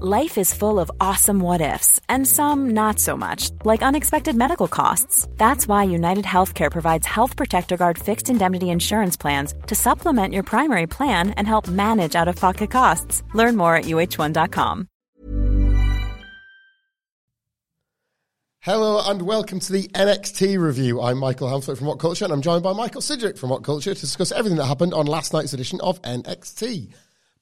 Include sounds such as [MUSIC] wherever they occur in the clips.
Life is full of awesome what ifs, and some not so much, like unexpected medical costs. That's why United Healthcare provides Health Protector Guard fixed indemnity insurance plans to supplement your primary plan and help manage out of pocket costs. Learn more at uh1.com. Hello and welcome to the NXT review. I'm Michael Hamflett from What Culture and I'm joined by Michael Sidgwick from What Culture to discuss everything that happened on last night's edition of NXT.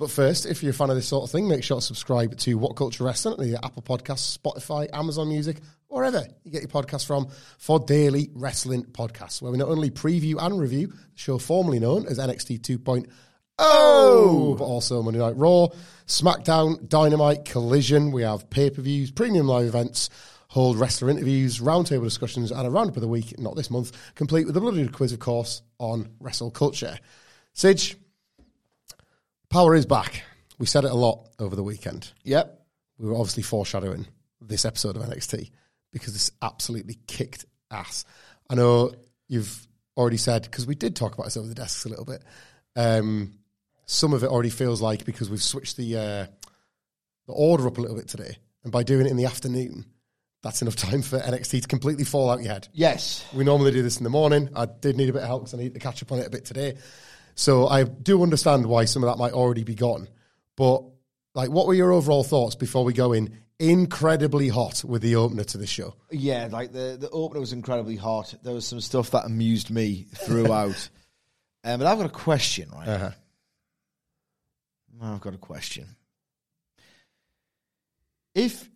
But first, if you're a fan of this sort of thing, make sure to subscribe to What Culture Wrestling at the Apple Podcasts, Spotify, Amazon Music, wherever you get your podcast from for daily wrestling podcasts, where we not only preview and review the show formerly known as NXT 2.0, but also Monday Night Raw, SmackDown, Dynamite, Collision. We have pay-per-views, premium live events, hold wrestler interviews, roundtable discussions, and a roundup of the week, not this month, complete with a bloody quiz, of course, on wrestle culture. Sidge, power is back. We said it a lot over the weekend. Yep. We were obviously foreshadowing this episode of NXT because this absolutely kicked ass. I know you've already said, because we did talk about this over the desks a little bit, um, some of it already feels like because we've switched the, uh, the order up a little bit today, and by doing it in the afternoon, that's enough [LAUGHS] time for NXT to completely fall out your head. Yes. We normally do this in the morning. I did need a bit of help because I need to catch up on it a bit today. So I do understand why some of that might already be gone. But like, what were your overall thoughts before we go in incredibly hot with the opener to the show? Yeah, like the, the opener was incredibly hot. There was some stuff that amused me throughout. [LAUGHS] um, but I've got a question, right? Uh-huh. I've got a question. If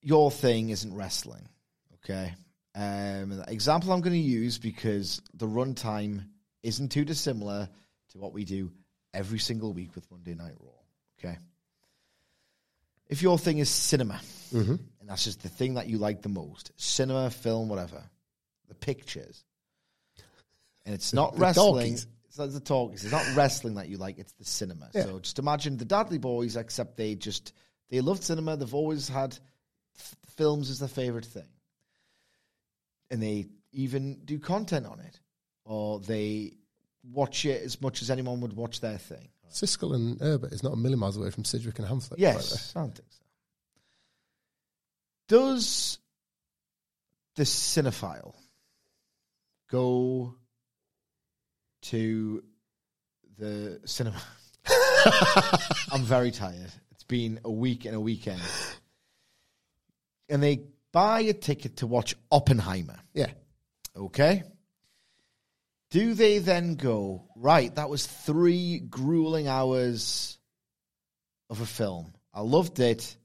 your thing isn't wrestling, okay? Um, the example I'm going to use because the runtime isn't too dissimilar to what we do every single week with Monday Night Raw, okay? If your thing is cinema, Mm-hmm. and that's just the thing that you like the most cinema, film, whatever, the pictures, and it's not [LAUGHS] the wrestling. talkies. It's not the talkies. It's not wrestling that you like. It's the cinema. Yeah. So just imagine the Dudley Boys, except they just they loved cinema. They've always had f- films as their favorite thing, and they even do content on it, or they watch it as much as anyone would watch their thing. Siskel and Ebert is not a million miles away from Sidgwick and the Yes, I don't think so. Does the cinephile go to the cinema? [LAUGHS] I'm very tired. It's been a week and a weekend. And they buy a ticket to watch Oppenheimer. Yeah. Okay. Do they then go, right, that was three grueling hours of a film. I loved it.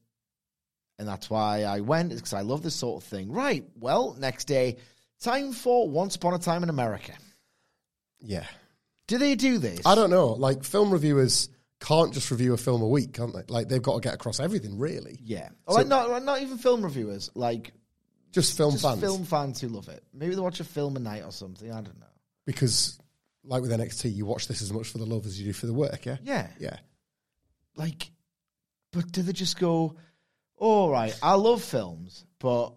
And that's why I went, because I love this sort of thing. Right. Well, next day, time for Once Upon a Time in America. Yeah. Do they do this? I don't know. Like, film reviewers can't just review a film a week, can't they? Like, they've got to get across everything, really. Yeah. Or like not, not even film reviewers, like Just film just fans. film fans who love it. Maybe they watch a film a night or something. I don't know. Because, like with NXT, you watch this as much for the love as you do for the work, yeah? Yeah. Yeah. like, but do they just go, all right, I love films, but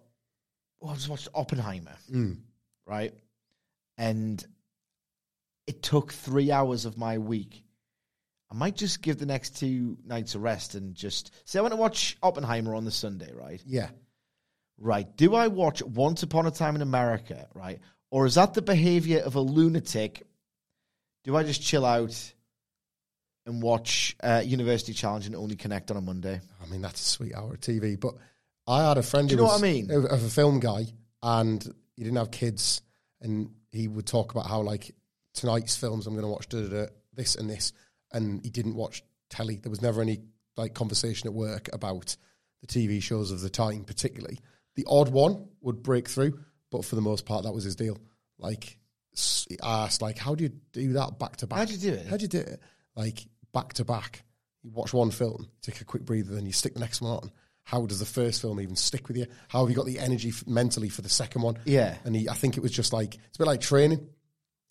well, I just watched Oppenheimer, Mm. right? And it took three hours of my week. I might just give the next two nights a rest and just say I want to watch Oppenheimer on the Sunday, right? Yeah. Right. Do I watch Once Upon a Time in America, right? Or is that the behavior of a lunatic? Do I just chill out and watch uh, University Challenge and only connect on a Monday? I mean, that's a sweet hour of TV. But I had a friend Do you who know was what I mean? of a film guy, and he didn't have kids, and he would talk about how like tonight's films I'm going to watch da, da, da, this and this, and he didn't watch telly. There was never any like conversation at work about the TV shows of the time, particularly. The odd one would break through, but for the most part, that was his deal. Like, he asked, like, how do you do that back to back? How'd you do it? How'd you do it? Like back to back. you watch one film, take a quick breather, then you stick the next one on. How does the first film even stick with you? How have you got the energy f- mentally for the second one? Yeah. and he, I think it was just like it's a bit like training.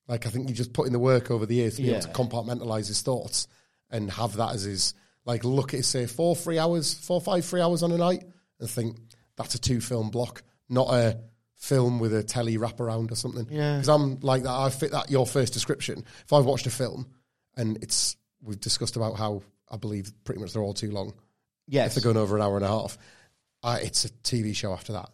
Like I think he just put in the work over the years to be able to compartmentalize his thoughts and have that as his like look at say four three hours, four five three hours on a night, and think that's a two film block, not a film with a telly wraparound or something. Yeah. because I'm like that. I fit that your first description. If I've watched a film and it's we've discussed about how I believe pretty much they're all too long. Yes. If they're going over an hour and a half, uh, it's a TV show after that.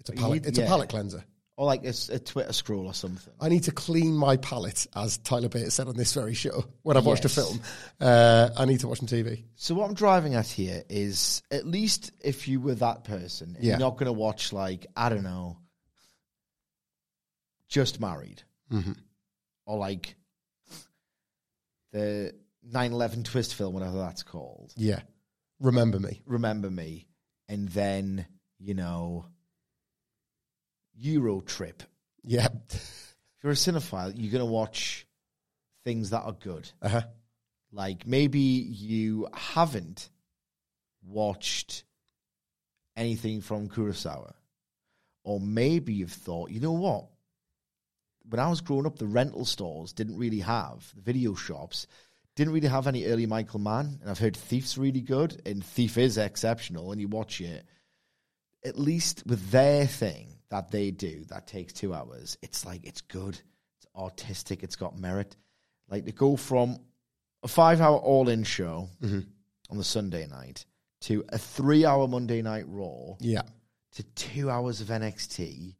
It's a palate. It's yeah. a palate cleanser. or like a Twitter scroll or something. I need to clean my palate, as Tyler Bates said on this very show when I've watched a film. Uh, I need to watch some TV. So what I'm driving at here is at least if you were that person, Yeah. you're not going to watch like I don't know, Just Married, Mm-hmm. or like the 9/11 twist film, whatever that's called. Yeah. Remember me. Remember Me, and then you know, Euro Trip. Yeah. If you're a cinephile, you're going to watch things that are good. Uh huh. Like maybe you haven't watched anything from Kurosawa, or maybe you've thought, you know what? When I was growing up, the rental stores didn't really have the video shops. Didn't really have any early Michael Mann, and I've heard Thief's really good, and Thief is exceptional, and you watch it. At least with their thing that they do, that takes two hours. It's like it's good, it's artistic, it's got merit. Like to go from a five-hour all-in show mm-hmm. on the Sunday night to a three-hour Monday night Raw Yeah. to two hours of NXT.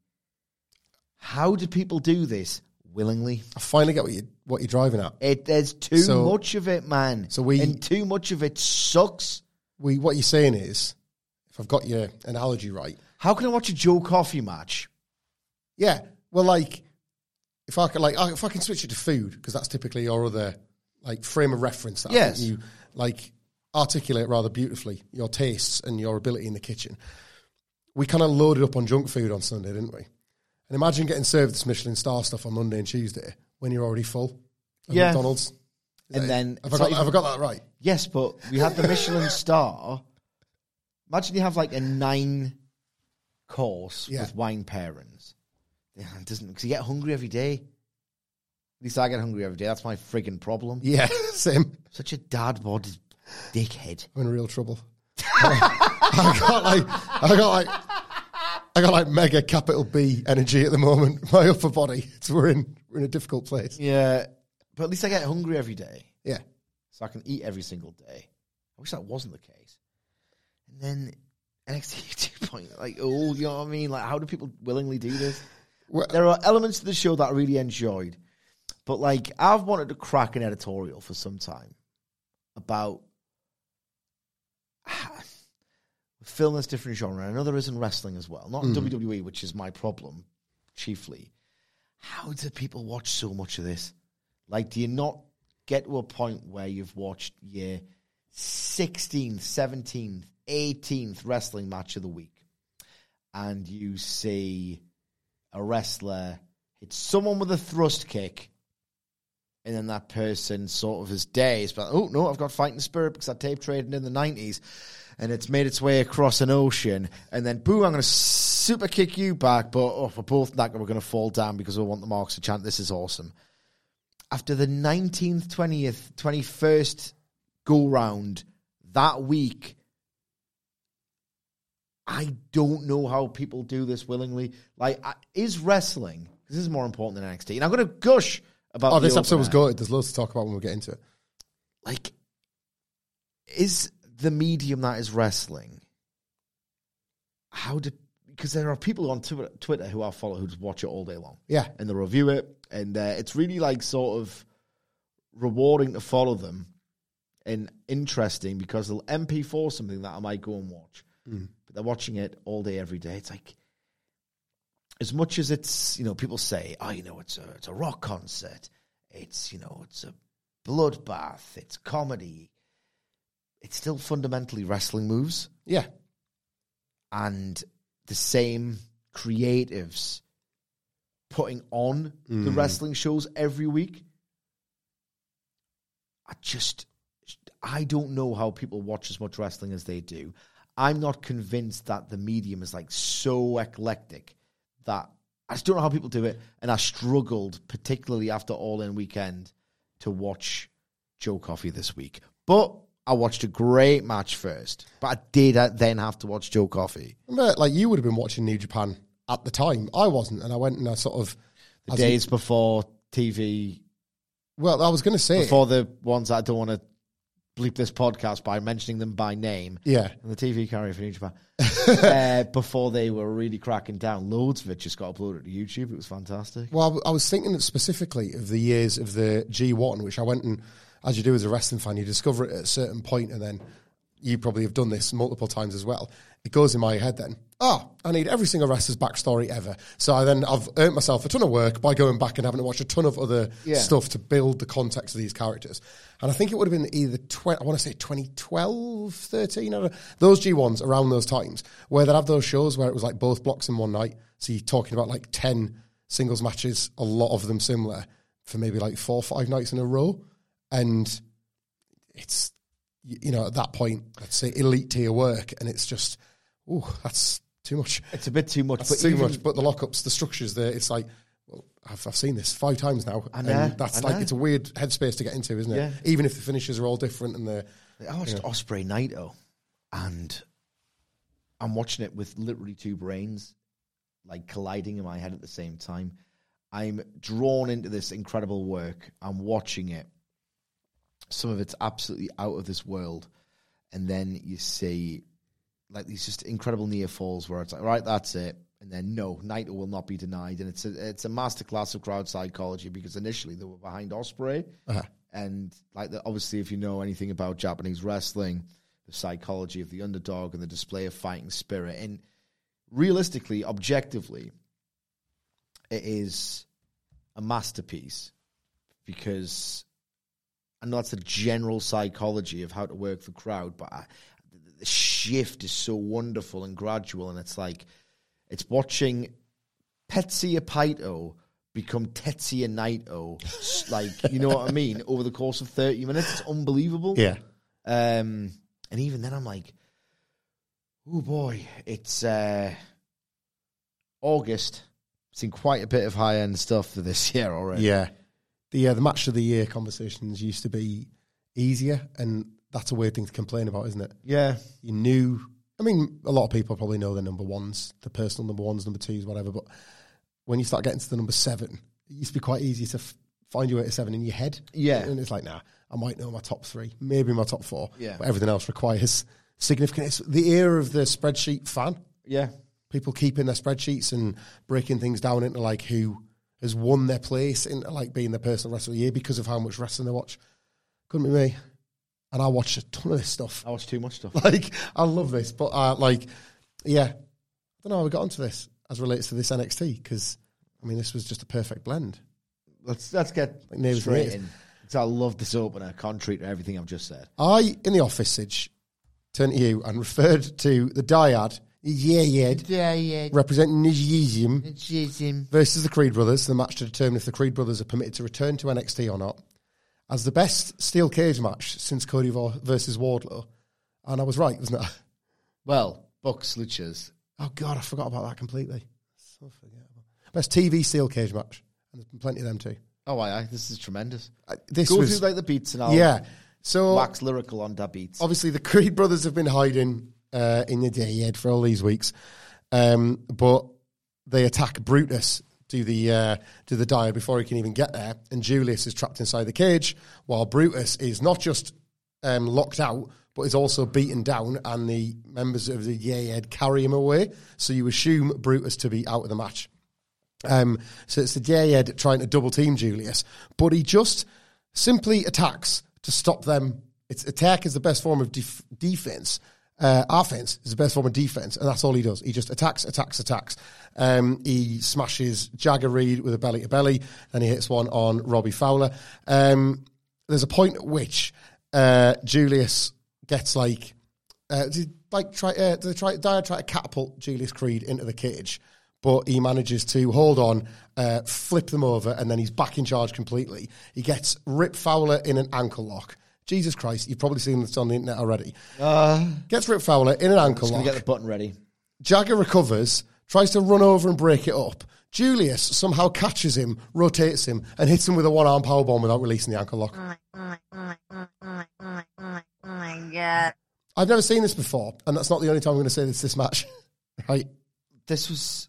How do people do this willingly? I finally get what you what you're driving at. It there's too So- much of it, man. so we- and too much of it sucks. We what you're saying is, if I've got your analogy right, How can I watch a Joe Coffey match? yeah. Well, like if I can, like oh, if I can switch it to food because that's typically your other like frame of reference. That I Yes. think you like articulate rather beautifully your tastes and your ability in the kitchen. We kind of loaded up on junk food on Sunday, didn't we? And imagine getting served this Michelin star stuff on Monday and Tuesday when you're already full. Of Yeah. McDonald's. Is And then have I, got, have I got that right? Yes, but we had the Michelin [LAUGHS] star. Imagine you have like a nine course Yeah. with wine pairings. Yeah, it doesn't because you get hungry every day. At least I get hungry every day. That's my frigging problem. Yeah, [LAUGHS] same. Such a dad bod dickhead. I'm in real trouble. [LAUGHS] I got like, I got like, I got like mega capital B energy at the moment. [LAUGHS] My upper body. It's, we're in we're in a difficult place. Yeah, but at least I get hungry every day, Yeah, so I can eat every single day. I wish that wasn't the case. And then NXT [LAUGHS] 2.0, like, oh, you know what I mean? Like, how do people willingly do this? Well- there are elements to the show that I really enjoyed, but like, I've wanted to crack an editorial for some time about film that's different genre. I know there is in wrestling as well, not mm-hmm. in WWE, which is my problem chiefly. How do people watch so much of this? Like, do you not get to a point where you've watched your 16th, 17th, 18th wrestling match of the week and you see a wrestler hit someone with a thrust kick and then that person sort of is dazed, but oh no, I've got fighting spirit because I tape traded in the 90s and it's made its way across an ocean and then boom, I'm going to super kick you back, but oh, we're both not we're going to fall down because we want the marks to chant, this is awesome after the 19th, 20th, 21st go round that week, I don't know how people do this willingly. Like, is wrestling, this is more important than NXT, and I'm going to gush about Oh, this episode was good. There's loads to talk about when we get into it. Like, is the medium that is wrestling, how do, because there are people on Twitter, who I follow who just watch it all day long. Yeah, and they review it, and uh, it's really like sort of rewarding to follow them and interesting because they'll MP4 something that I might go and watch, but they're watching it all day, every day. It's like as much as it's you know people say, oh, you know, it's a it's a rock concert, it's you know, it's a bloodbath, it's comedy. It's still fundamentally wrestling moves yeah. and the same creatives putting on the mm. wrestling shows every week. I just I don't know how people watch as much wrestling as they do. I'm not convinced that the medium is like so eclectic that I just don't know how people do it. And I struggled, particularly after All In Weekend, to watch Joe Coffey this week. But I watched a great match first. But I did uh, then have to watch Joe Coffey. Remember, like you would have been watching New Japan at the time. I wasn't, and I went and I sort of The as you- days before TV, well, I was going to say, before the ones that I don't want to bleep this podcast by mentioning them by name. yeah, and the TV carrier for New Japan. [LAUGHS] uh, before they were really cracking down, loads of it just got uploaded to YouTube. It was fantastic. Well, I w- I was thinking specifically of the years of the G1, which I went and, as you do as a wrestling fan, you discover it at a certain point, and then you probably have done this multiple times as well. It goes in my head then, oh, I need every single wrestler's backstory ever. So I then I've earned myself a ton of work by going back and having to watch a ton of other Yeah. stuff to build the context of these characters. And I think it would have been either, tw- I want to say 2012, 13, I don't know, those G1s around those times, where they'd have those shows where it was like both blocks in one night. So you're talking about like 10 singles matches, a lot of them similar, for maybe like four or five nights in a row. And it's, you know, at that point, I'd say elite tier work. And it's just, oh, that's too much. It's a bit too much, That's but too even- much. But the lockups, the structures there, it's like, well, I've, I've seen this five times now. Know, And that's like, know. it's a weird headspace to get into, isn't it? Yeah. Even if the finishes are all different and the, I watched Osprey Naito, and I'm watching it with literally two brains, like colliding in my head at the same time. I'm drawn into this incredible work. I'm watching it. Some of it's absolutely out of this world, and then you see like these just incredible near falls where it's like, right, that's it. And then no, Naito will not be denied, and it's a it's a masterclass of crowd psychology because initially they were behind Osprey, uh-huh. and like the, obviously if you know anything about Japanese wrestling, the psychology of the underdog and the display of fighting spirit, and realistically, objectively, it is a masterpiece because I know that's the general psychology of how to work the crowd, but I, the shift is so wonderful and gradual, and it's like it's watching Tetsuya Paito become Tetsuya Naito, [LAUGHS] like you know what I mean, over the course of thirty minutes. It's unbelievable. yeah. Um, and even then, I'm like, oh boy, it's uh, August. Seen quite a bit of high end stuff for this [LAUGHS] year already. Yeah. The, uh, the match of the year conversations used to be easier, and that's a weird thing to complain about, isn't it? yeah. you knew. I mean, a lot of people probably know the number ones, the personal number ones, number twos, whatever. But when you start getting to the number seven, it used to be quite easy to f- find your way to seven in your head. Yeah. and it's like, nah, I might know my top three, maybe my top four. Yeah. but everything else requires significant. It's the era of the spreadsheet fan. Yeah. People keeping their spreadsheets and breaking things down into like who has won their place in like being the personal wrestler of the year because of how much wrestling they watch. Couldn't be me. And I watch a ton of this stuff. I watch too much stuff. [LAUGHS] like I love this, but uh, like, yeah, I don't know how we got onto this as relates to this NXT because I mean this was just a perfect blend. let's let's get Like straight and neighbours. I love this opener, contrary to everything I've just said. I in the office, Sidge, turned to you and referred to the dyad, yeah, yeah, Yeah, yeah. representing Nijizium versus the Creed Brothers, the match to determine if the Creed Brothers are permitted to return to NXT or not, as the best steel cage match since Cody Vo- versus Wardlow. And I was right, wasn't I? Well, Bucks Luchas. Oh God, I forgot about that completely. So forgettable. Best TV steel cage match, and there's been plenty of them too. Oh, aye, aye, this is tremendous. Uh, This Go was through like the beats and I'll yeah. So wax lyrical on that beats. obviously the Creed brothers have been hiding uh, in the dyad for all these weeks, um, but they attack Brutus. to the uh, do the dyad before he can even get there, and Julius is trapped inside the cage, while Brutus is not just um, locked out, but is also beaten down, and the members of the dyad carry him away. So you assume Brutus to be out of the match. Um, so it's the Dyad trying to double team Julius, but he just simply attacks to stop them. It's attack is the best form of def- defense. Uh, offense is the best form of defense, and that's all he does. He just attacks, attacks, attacks. Um, he smashes Jagger Reid with a belly to belly, and he hits one on Robbie Fowler. Um, there's a point at which uh, Julius gets like uh, like try uh, they try Dyer try to catapult Julius Creed into the cage, but he manages to hold on, uh, flip them over, and then he's back in charge completely. He gets Rip Fowler in an ankle lock, Jesus Christ, you've probably seen this on the internet already. Uh, Gets Rip Fowler in an ankle lock. get the button ready. Jagger recovers, tries to run over and break it up. Julius somehow catches him, rotates him, and hits him with a one arm powerbomb without releasing the ankle lock. I've never seen this before, and that's not the only time I'm going to say this this match. [LAUGHS] right? This was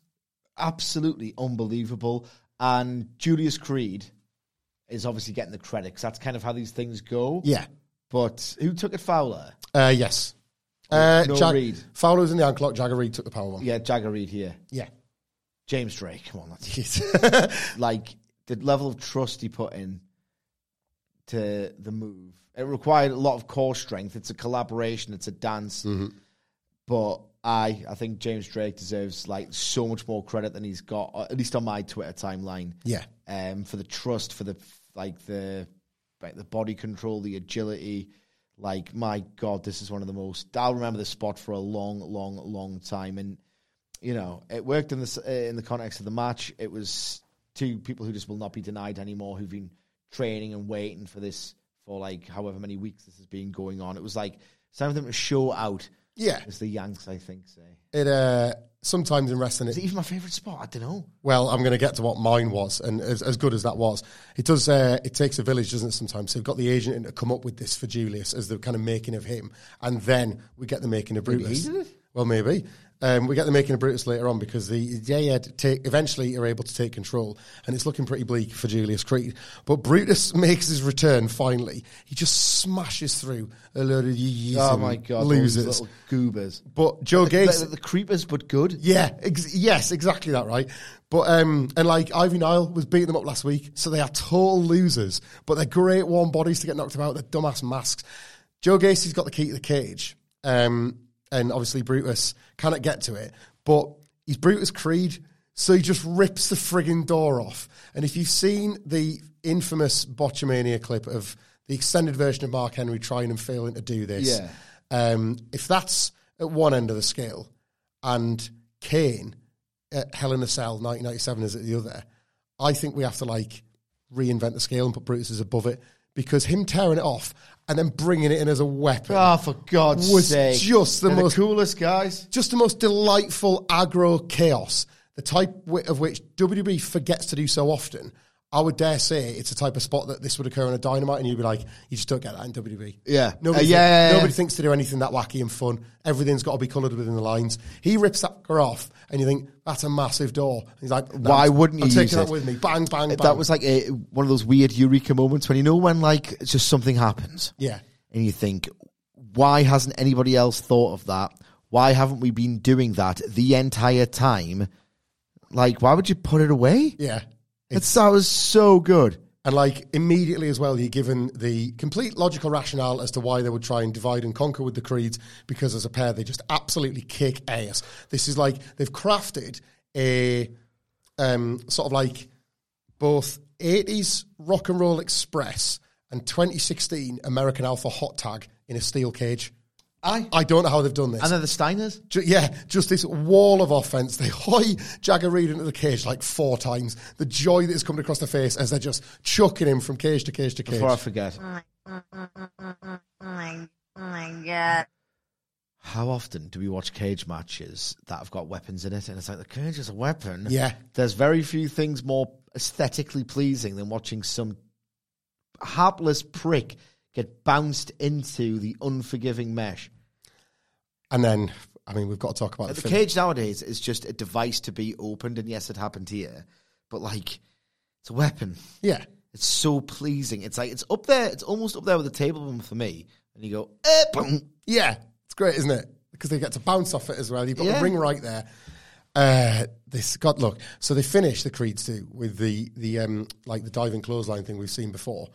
absolutely unbelievable. And Julius Creed is obviously getting the credit because that's kind of how these things go. Yeah. But who took it Fowler? Uh, yes. Uh, no Jag- Reed. Fowler was in the ankle lock, Jagger Reid took the power one. Yeah, Jagger Reid here. Yeah. James Drake. Come on, that's [LAUGHS] like the level of trust he put in to the move. It required a lot of core strength. It's a collaboration. It's a dance. Mm-hmm. But I, I think James Drake deserves like so much more credit than he's got, at least on my Twitter timeline. Yeah. Um, for the trust, for the like the like the body control, the agility. Like my God, this is one of the most. I'll remember the spot for a long, long, long time. And you know, it worked in the uh, in the context of the match. It was two people who just will not be denied anymore, who've been training and waiting for this for like however many weeks this has been going on. It was like some of them to show out. Yeah. as the Yanks, I think, say. It uh, sometimes in wrestling, Is it, even my favorite spot? I don't know. well, I'm going to get to what mine was, and as, as good as that was, it does. Uh, it takes a village, doesn't it? Sometimes so they've got the agent in to come up with this for Julius as the kind of making of him, and then we get the making of Brutus. he did it? Well, maybe. Um, we get the making of Brutus later on because the yeah, yeah, take, eventually are able to take control, and it's looking pretty bleak for Julius Creed. But Brutus [LAUGHS] makes his return finally. He just smashes through a load of yeezys Oh my god, losers. those little goobers. But Joe The, Gates, the, the creepers, but good. yeah, ex- yes, exactly that, right? But um, and like Ivy Nile was beating them up last week, so they are total losers. But they're great warm bodies to get knocked about. They're dumbass masks. Joe Gacy's got the key to the cage, um, and obviously Brutus cannot get to it. But he's Brutus Creed, so he just rips the frigging door off. And if you've seen the infamous Botchamania clip of the extended version of Mark Henry trying and failing to do this, Yeah. um, if that's at one end of the scale, and Kane at Hell in a Cell 1997 is at the other, I think we have to like reinvent the scale and put Brutus above it because him tearing it off and then bringing it in as a weapon Oh, for God's was sake! just the They're most coolest guys. just the most delightful aggro chaos, the type of which WWE forgets to do so often. I would dare say it's a type of spot that this would occur in a dynamite, and you'd be like, you just don't get that in WWE. Yeah. nobody, Uh, yeah, yeah. nobody thinks to do anything that wacky and fun. Everything's got to be coloured within the lines. He rips that off, and you think that's a massive door. He's like, "No, Why wouldn't I'm you taking use that it? with me? Bang, bang, bang. That was like a, one of those weird eureka moments when you know when like just something happens. yeah, and you think, why hasn't anybody else thought of that? Why haven't we been doing that the entire time? Like, why would you put it away? yeah. That was so good. And like immediately as well, you're given the complete logical rationale as to why they would try and divide and conquer with the creeds because as a pair they just absolutely kick ass. This is like they've crafted a um, sort of like both 80s rock and roll express and 2016 American Alpha hot tag in a steel cage. Aye. I don't know how they've done this. And then the Steiners. Ju- yeah, just this wall of offense. They hoy Jagger Reid into the cage like four times. The joy that is coming across their face as they're just chucking him from cage to cage to cage. Before I forget, oh my oh oh my God, how often do we watch cage matches that have got weapons in it? And it's like the cage is a weapon. Yeah. There's very few things more aesthetically pleasing than watching some hapless prick get bounced into the unforgiving mesh. And then, I mean, we've got to talk about the, The cage nowadays is just a device to be opened, and yes, it happened here, but like it's a weapon. Yeah, It's so pleasing. It's like it's up there. It's almost up there with the table for me. And you go, eh, boom. yeah, it's great, isn't it? Because they get to bounce off it as well. You've got Yeah. the ring right there. Uh, this God, look. So they finish the creeds too with the the um like the diving clothesline thing we've seen before.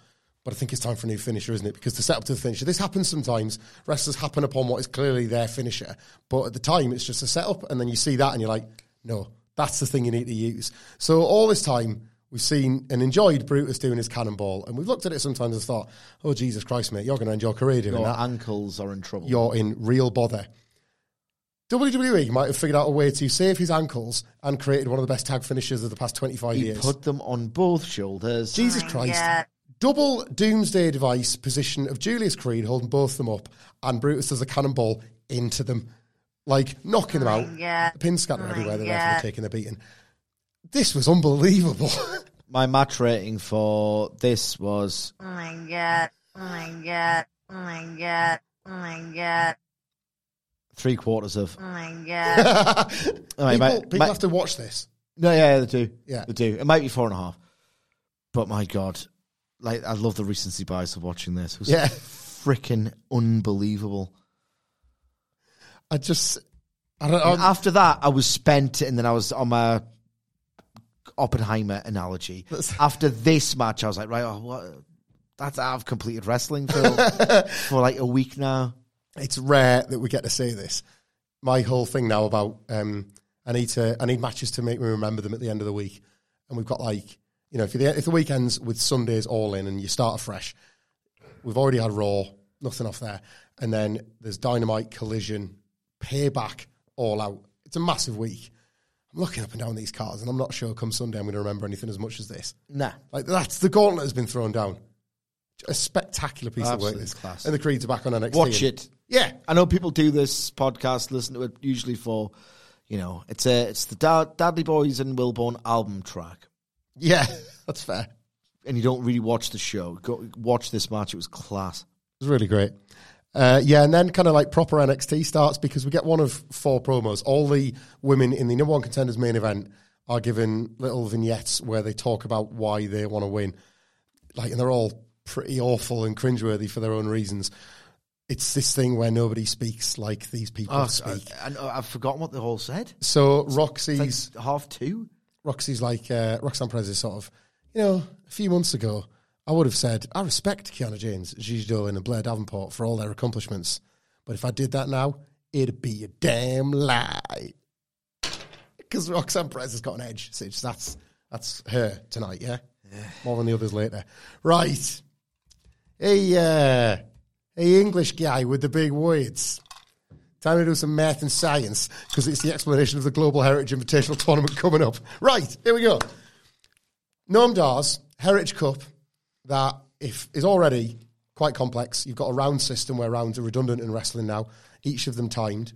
But I think it's time for a new finisher, isn't it? Because the setup to the finisher, this happens sometimes. Wrestlers happen upon what is clearly their finisher, but at the time it's just a setup, and then you see that and you're like, no, that's the thing you need to use. So all this time we've seen and enjoyed Brutus doing his cannonball, and we've looked at it sometimes and thought, oh Jesus Christ, mate, you're going to end your career doing Your that ankles are in trouble. you're in real bother. WWE might have figured out a way to save his ankles and created one of the best tag finishers of the past 25 he years. put them on both shoulders. Jesus mm, Christ. Double doomsday device position of Julius Creed holding both of them up, and Brutus does a cannonball into them, like knocking them oh out. God. The pin scatter Oh everywhere. my They're therefore God. taking the beating. This was unbelievable. [LAUGHS] My match rating for this was Oh my god. Oh my god. Oh my god. Oh my god. three quarters of. Oh my god. [LAUGHS] Oh, it people might- people might- have to watch this. No, yeah, they do. Yeah. they do. It might be four and a half, but my god, like I love the recency bias of watching this. It was Yeah. freaking unbelievable. I just, I don't. And after that, I was spent, and then I was on my Oppenheimer analogy. After this match, I was like, right, oh, what? That's I've completed wrestling for [LAUGHS] for like a week now. it's rare that we get to say this. My whole thing now about um, I need to I need matches to make me remember them at the end of the week, and we've got like you know if the if the weekends with Sundays all in and you start afresh, we've already had Raw, nothing off there, and then there's Dynamite, Collision, Payback, All Out. It's a massive week. I'm looking up and down these cards, and I'm not sure come Sunday I'm going to remember anything as much as this. Nah, Like that's the gauntlet has been thrown down. A spectacular piece of work. This class. and the Creeds are back on NXT. watch and- it. Yeah, I know people do this podcast, listen to it usually for, you know, it's a it's the Dad, Dudley Boys and Wilborn album track, yeah, [LAUGHS] that's fair. and you don't really watch the show. Go watch this match; it was class. It was really great. Uh, yeah, and then kind of like proper NXT starts because we get one of four promos. All the women in the number one contenders main event are given little vignettes where they talk about why they want to win. Like, and they're all pretty awful and cringeworthy for their own reasons. It's this thing where nobody speaks like these people Oh, speak. I, I, I've forgotten what they all said. So Roxy's like half two. Roxy's like uh, Roxanne Perez is sort of, you know, a few months ago, I would have said I respect Kiana James, Gigi Dolin, and Blair Davenport for all their accomplishments, but if I did that now, it'd be a damn lie. Because Roxanne Perez has got an edge, so that's that's her tonight, yeah. More than the others later, right? Hey, uh, hey, English guy with the big words. Time to do some math and science because it's the explanation of the Global Heritage Invitational Tournament coming up. Right, here we go. Noam Dar's Heritage Cup that if is already quite complex. You've got a round system where rounds are redundant in wrestling now, each of them timed.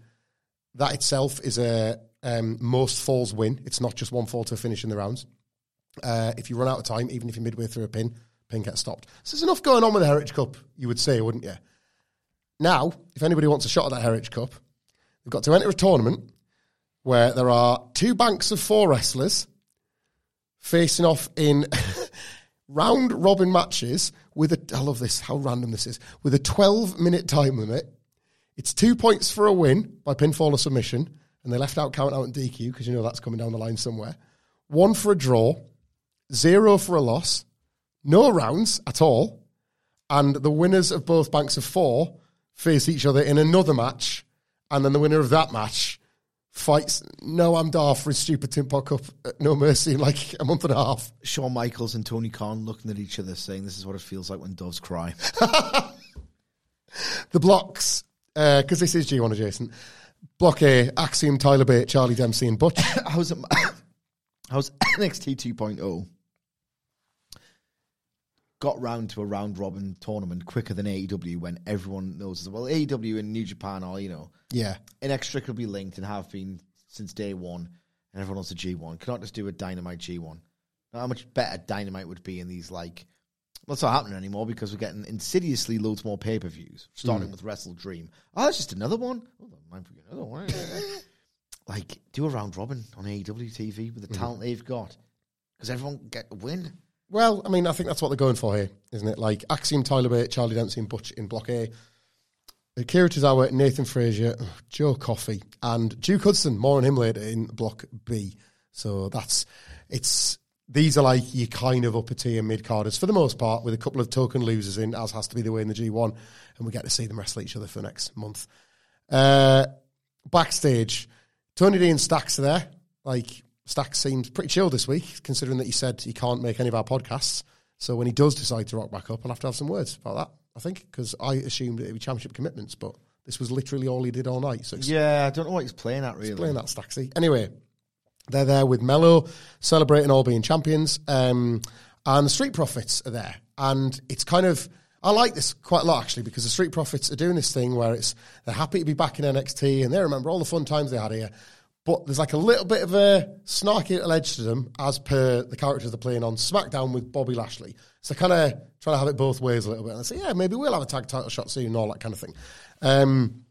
That itself is a um, most falls win. It's not just one fall to finish in the rounds. Uh, if you run out of time, even if you're midway through a pin, pin gets stopped. So there's enough going on with the Heritage Cup, you would say, wouldn't you? Now, if anybody wants a shot at that Heritage Cup, they've got to enter a tournament where there are two banks of four wrestlers facing off in [LAUGHS] round robin matches with a I love this how random this is with a 12 minute time limit. It's two points for a win by pinfall or submission, and they left out count out and DQ because you know that's coming down the line somewhere. One for a draw, zero for a loss, no rounds at all, and the winners of both banks of four face each other in another match, and then the winner of that match fights Noam Dar for his stupid Tin Pot Cup at No Mercy in [LAUGHS] like a month and a half. Shawn Michaels and Tony Khan looking at each other saying, This is what it feels like when doves cry. [LAUGHS] The blocks, uh, because this is G1 adjacent. Block A, Axiom, Tyler Bate, Charlie Dempsey, and Butch. [COUGHS] how's, it, [COUGHS] how's [COUGHS] NXT 2.0 got round to a round robin tournament quicker than AEW when everyone knows, as well, AEW and New Japan are, you know, yeah. inextricably linked and have been since day one, and everyone wants a G1. Cannot just do a Dynamite G1. How much better Dynamite would be in these, like, it's not happening anymore because we're getting insidiously loads more pay per views, starting mm. with Wrestle Dream. Oh, that's just another one. Oh, might be another one. [LAUGHS] like, do a round robin on AEW TV with the mm. talent they've got because everyone get a win. Well, I mean, I think that's what they're going for here, isn't it? Like Axiom, Tyler Bate, Charlie Dempsey, and Butch in Block A. Akira Tozawa, Nathan Frazer, Joe Coffey, and Duke Hudson. More on him later in Block B. So that's it's. These are like your kind of upper tier mid carders for the most part, with a couple of token losers in, as has to be the way in the G1, and we get to see them wrestle each other for the next month. Uh, backstage, Tony D and Stacks are there. Like Stacks seems pretty chill this week, considering that he said he can't make any of our podcasts. So when he does decide to rock back up, I'll have to have some words about that. I think because I assumed it'd be championship commitments, but this was literally all he did all night. So Yeah, I don't know what he's playing at really. playing that, Stacksy. Anyway, they're there with Melo, celebrating all being champions. Um, and the Street Profits are there, and it's kind of. I like this quite a lot actually because the Street Profits are doing this thing where it's they're happy to be back in NXT and they remember all the fun times they had here, but there's like a little bit of a snarky little edge to them as per the characters they're playing on SmackDown with Bobby Lashley. So kind of trying to have it both ways a little bit. And I say, yeah, maybe we'll have a tag title shot soon all that kind of thing. Um,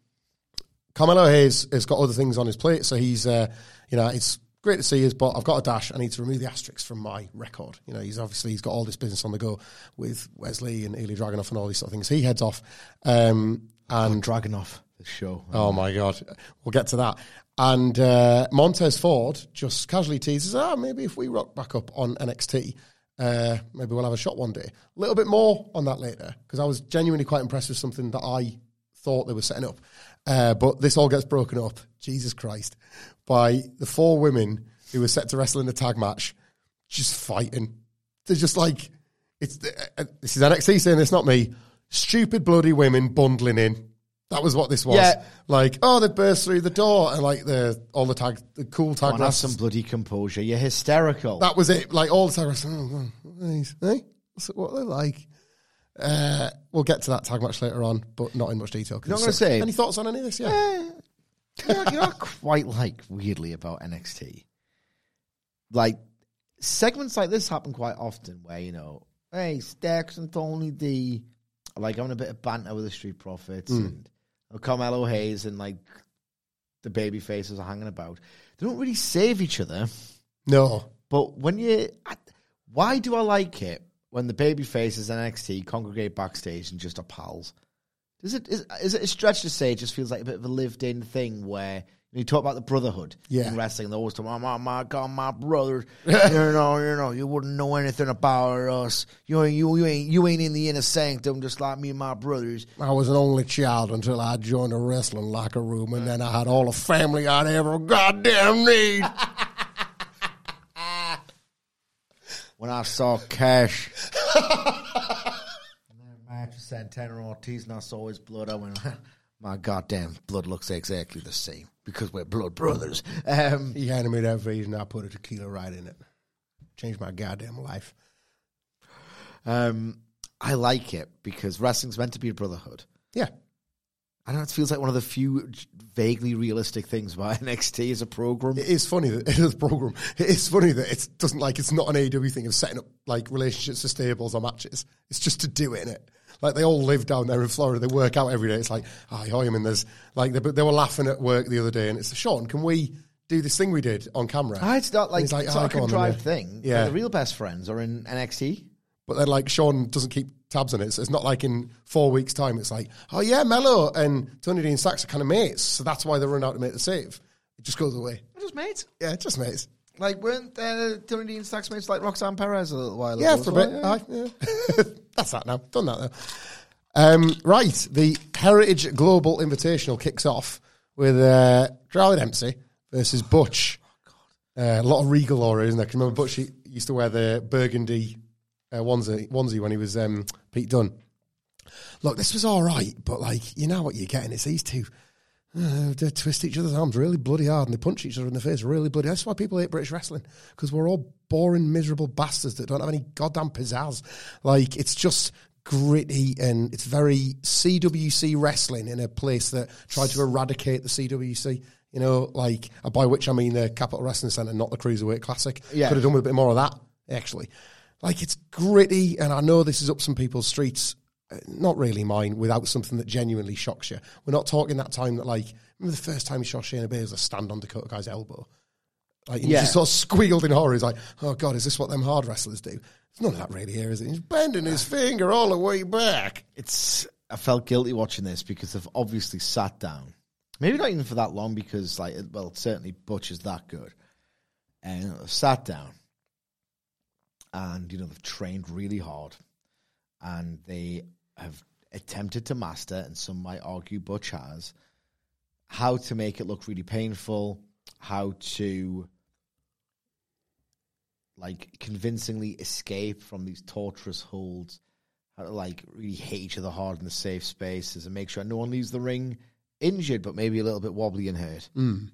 Carmelo Hayes has got other things on his plate, so he's, uh, you know, it's great to see us, but I've got a dash. I need to remove the asterisks from my record. You know, he's obviously he's got all this business on the go with Wes Lee and Ilya Dragunov and all these sort of things. He heads off, um, and Dragunov, the show. Oh my god, we'll get to that. And uh, Montez Ford just casually teases, ah, maybe if we rock back up on NXT, uh, maybe we'll have a shot one day. A little bit more on that later because I was genuinely quite impressed with something that I thought they were setting up. Uh, but this all gets broken up, Jesus Christ, by the four women who were set to wrestle in the tag match, just fighting. They're just like, it's uh, this is NXT saying this, not me. Stupid bloody women bundling in. That was what this was. Yeah. Like, oh, they burst through the door and like the all the tag, the cool tag Come on, have some bloody composure. You're hysterical. That was it. Like all the tag. Oh, oh, nice. Hey, what's it- what they're like. Uh, we'll get to that tag match later on, but not in much detail. Know what gonna say? Any thoughts on any of this? Yeah. Eh, you, know, you know I quite like weirdly about NXT? Like segments like this happen quite often where, you know, hey, Stacks and Tony D are like having a bit of banter with the Street Profits and Carmelo Hayes and like the baby faces are hanging about. They don't really save each other. No. But when you, why do I like it when the baby faces and NXT congregate backstage and just are pals? Is it is, is it a stretch to say it just feels like a bit of a lived-in thing where you talk about the brotherhood Yeah. in wrestling? They always talk about my my God, my brothers. [LAUGHS] you know, you know, you wouldn't know anything about us. You ain't you, you ain't you ain't in the inner sanctum just like me and my brothers. I was an only child until I joined a wrestling locker room, and then I had all the family I'd ever goddamn need. [LAUGHS] When I saw Cash. [LAUGHS] match with Santana and Ortiz, and I saw his blood. I went, my goddamn blood looks exactly the same because we're blood brothers. Um, he handed me that vase, and I put a tequila right in it. Changed my goddamn life. um, I like it because wrestling's meant to be a brotherhood. Yeah. I know it feels like one of the few vaguely realistic things about [LAUGHS] NXT as a program. It is funny that [LAUGHS] it is a program. It is funny that it doesn't like it's not an AEW thing of setting up like relationships for stables or matches. It's just to do it in it. Like they all live down there in Florida. They work out every day. It's like, hi, I mean, there's like they, they were laughing at work the other day, and it's Shawn. Can we do this thing we did on camera? Ah, it's not like, And he's it's "Oh, not a contrived thing. Yeah, the real best friends are in NXT. but then like Shawn doesn't keep tabs on it. So it's not like in four weeks' time. It's like, oh yeah, Melo and Tony D and Stacks are kind of mates, so that's why they run out to make the save. It just goes away. They're just mates. Yeah, just mates. Like weren't uh, Tony D and Stacks mates like Roxanne Perez a little while ago. Yeah, ago? for a bit. Yeah. Aye, yeah. [LAUGHS] That's that now. Done that now. Um, right, the Heritage Global Invitational kicks off with uh, Charlie Dempsey versus Butch. Uh, a lot of regal aura, isn't there? 'Cause remember Butch he used to wear the burgundy uh, onesie, onesie when he was um, Pete Dunne. Look, this was all right, but like you know what you're getting. It's these two. Uh, [SIGHS] they twist each other's arms really bloody hard and they punch each other in the face really bloody. That's why people hate British wrestling because we're all boring, miserable bastards that don't have any goddamn pizzazz. Like it's just gritty and it's very CWC wrestling in a place that tried to eradicate the CWC. You know, like uh, by which I mean the Capital Wrestling Centre, not the Cruiserweight Classic. Yeah. could have done with a bit more of that actually. Like it's gritty, and I know this is up some people's streets not really mine, without something that genuinely shocks you. We're not talking that time that, like, remember the first time you saw Shayna Baszler stand on Dakota Kai's elbow? Like, Yeah. just sort of squealed in horror. He's like, oh, God, is this what them hard wrestlers do? There's none of that really here, is it? He's bending his finger all the way back. it's I felt guilty watching this because they've obviously sat down. Maybe not even for that long because like it- well certainly Butch is that good. And they've sat down and you know they've trained really hard and they have attempted to master and some might argue Butch has how to make it look really painful, how to like convincingly escape from these torturous holds, how to like really hate each other hard in the safe spaces and make sure no one leaves the ring injured, but maybe a little bit wobbly and hurt. Mm.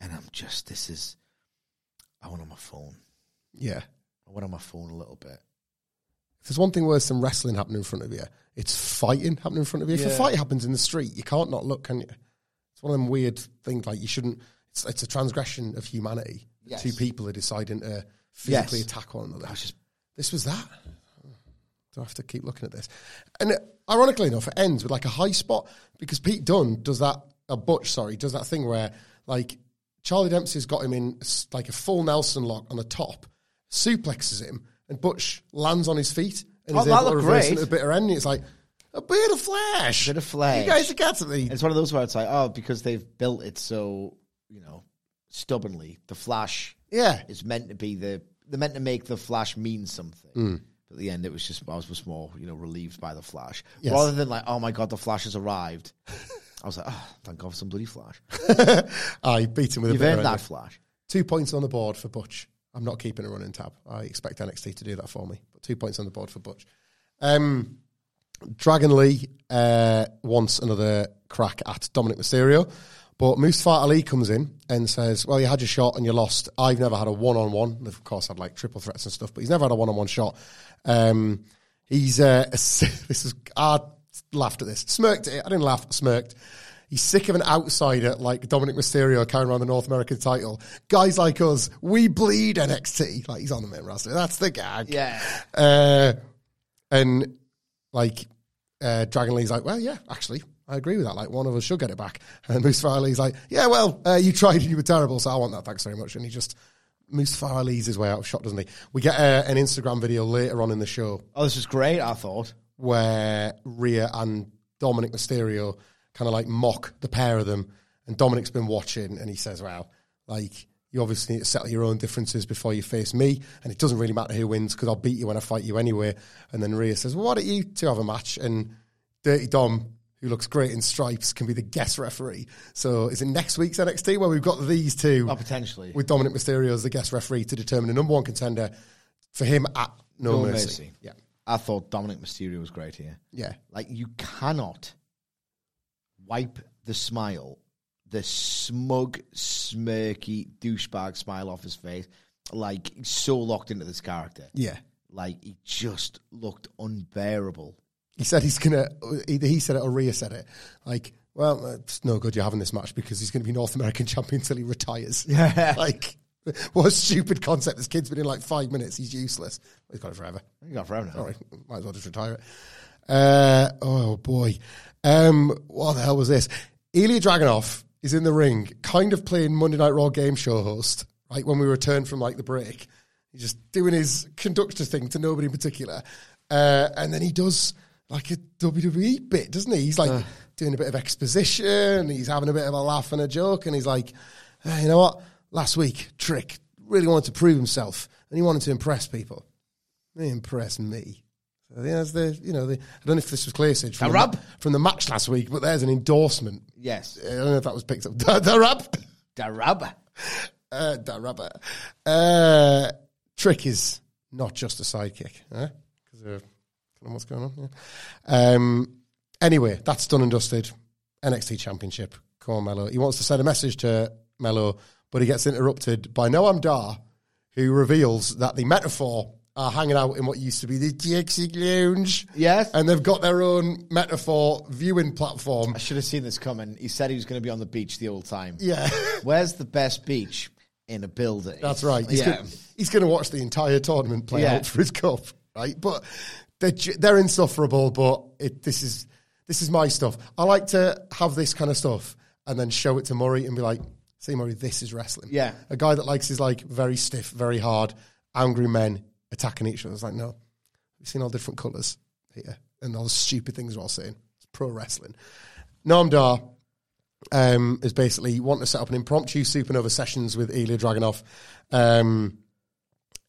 And I'm just, this is, I want on my phone. Yeah. I went on my phone a little bit. If there's one thing worse than wrestling happening in front of you, it's fighting happening in front of you. If a fight happens in the street, you can't not look, can you? It's one of them weird things. Like you shouldn't. It's, it's a transgression of humanity. Yes. Two people are deciding to physically Yes. attack one another. Was just This was that. Do I have to keep looking at this? And uh, ironically enough, it ends with like a high spot because Pete Dunne does that. Uh, Butch, sorry, does that thing where like Charlie Dempsey's got him in like a full Nelson lock on the top, suplexes him, and Butch lands on his feet and Oh, is able to reverse great. a bitter end. And it's like a bit of flash, A Bit of flash. You guys are getting me. It's one of those where it's like, oh, because they've built it so, you know, stubbornly. The Flash Yeah, is meant to be the they're meant to make the Flash mean something. Mm. But at the end, it was just I was just more, you know, relieved by the Flash Yes. rather than like, oh my god, the Flash has arrived. I was like, oh, thank God for some bloody Flash. [LAUGHS] I beat him with a You've bitter earned that Flash. Two points on the board for Butch. I'm not keeping a running tab. I expect NXT to do that for me. But two points on the board for Butch. Um, Dragon Lee uh, wants another crack at Dominik Mysterio. But Mustafa Ali comes in and says, Well, you had your shot and you lost. I've never had a one on one. Of course, had like triple threats and stuff, but he's never had a one on one shot. Um, he's, uh, [LAUGHS] this is, I laughed at this, smirked at it. I didn't laugh, smirked. He's sick of an outsider like Dominik Mysterio carrying around the North American title. Guys like us, we bleed NXT. Like he's on the main roster. That's the gag. Yeah. Uh, and like uh, Dragon Lee's like, well, yeah, actually, I agree with that. Like one of us should get it back. [LAUGHS] And Mustafa Ali's like, yeah, well, uh, you tried and you were terrible, so I want that. Thanks very much. And he just Mustafa Ali's his way out of shot, doesn't he? We get uh, an Instagram video later on in the show Oh, this is great. I thought. where Rhea and Dominik Mysterio kind of like mock the pair of them. And Dominik's been watching and he says, wow, like, you obviously need to settle your own differences before you face me. And it doesn't really matter who wins because I'll beat you when I fight you anyway. And then Rhea says, well, why don't you two have a match? And Dirty Dom, who looks great in stripes, can be the guest referee. So is it next week's NXT where we've got these two? Oh, potentially. With Dominik Mysterio as the guest referee to determine the number one contender for him at No, No Mercy. Mercy. Yeah. I thought Dominik Mysterio was great here. Yeah. Like you cannot wipe the smile, the smug, smirky douchebag smile off his face. Like he's so locked into this character. Yeah. Like he just looked unbearable. He said he's gonna. Either he said it or Rhea said it. Like, well, it's no good you're having this match because he's going to be North American [LAUGHS] champion until he retires. Yeah. like, what a stupid concept. This kid's been in like five minutes. He's useless. He's got it forever. You got it forever now. All right, might as well just retire it. Uh, oh boy, um, what the hell was this? Ilya Dragunov is in the ring, kind of playing Monday Night Raw game show host. Right when we return from like the break, he's just doing his conductor thing to nobody in particular, uh, and then he does like a WWE bit, doesn't he? He's like doing a bit of exposition. He's having a bit of a laugh and a joke, and he's like, "Hey, you know what? Last week, Trick really wanted to prove himself, and he wanted to impress people. They impress me. There's the, you know, the, I don't know if this was clear, Sid, from, The the, from the match last week, but there's an endorsement. Yes. I don't know if that was picked up. [LAUGHS] The? Darab. [LAUGHS] Uh, rubber. Uh, Trick is not just a sidekick, because kind of what's going on. Yeah. Um, anyway, that's done and dusted. NXT Championship. Come on, Melo. He wants to send a message to Melo, but he gets interrupted by Noam Dar, who reveals that the Meta-Four are hanging out in what used to be the Dixie Lounge. Yes. And they've got their own Meta-Four viewing platform. I should have seen this coming. He said he was going to be on the beach the whole time. Yeah. [LAUGHS] Where's the best beach? In a building. That's right. He's yeah. gonna, he's going to watch the entire tournament play Yeah. out for his cup, right? But they're they're insufferable. But it, this is this is my stuff. I like to have this kind of stuff and then show it to Murray and be like, "See, Murray, this is wrestling." Yeah. a guy that likes his like very stiff, very hard, angry men attacking each other. It's like, no, we've seen all different colours here, and all the stupid things we're all saying. It's pro wrestling. Noam Dar um, is basically wanting to set up an impromptu supernova sessions with Ilya Dragunov. Um,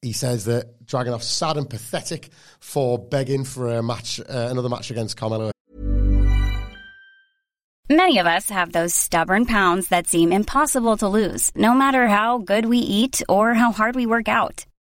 he says that Dragunov's sad and pathetic for begging for a match, uh, another match against Carmelo. Many of us have those stubborn pounds that seem impossible to lose, no matter how good we eat or how hard we work out.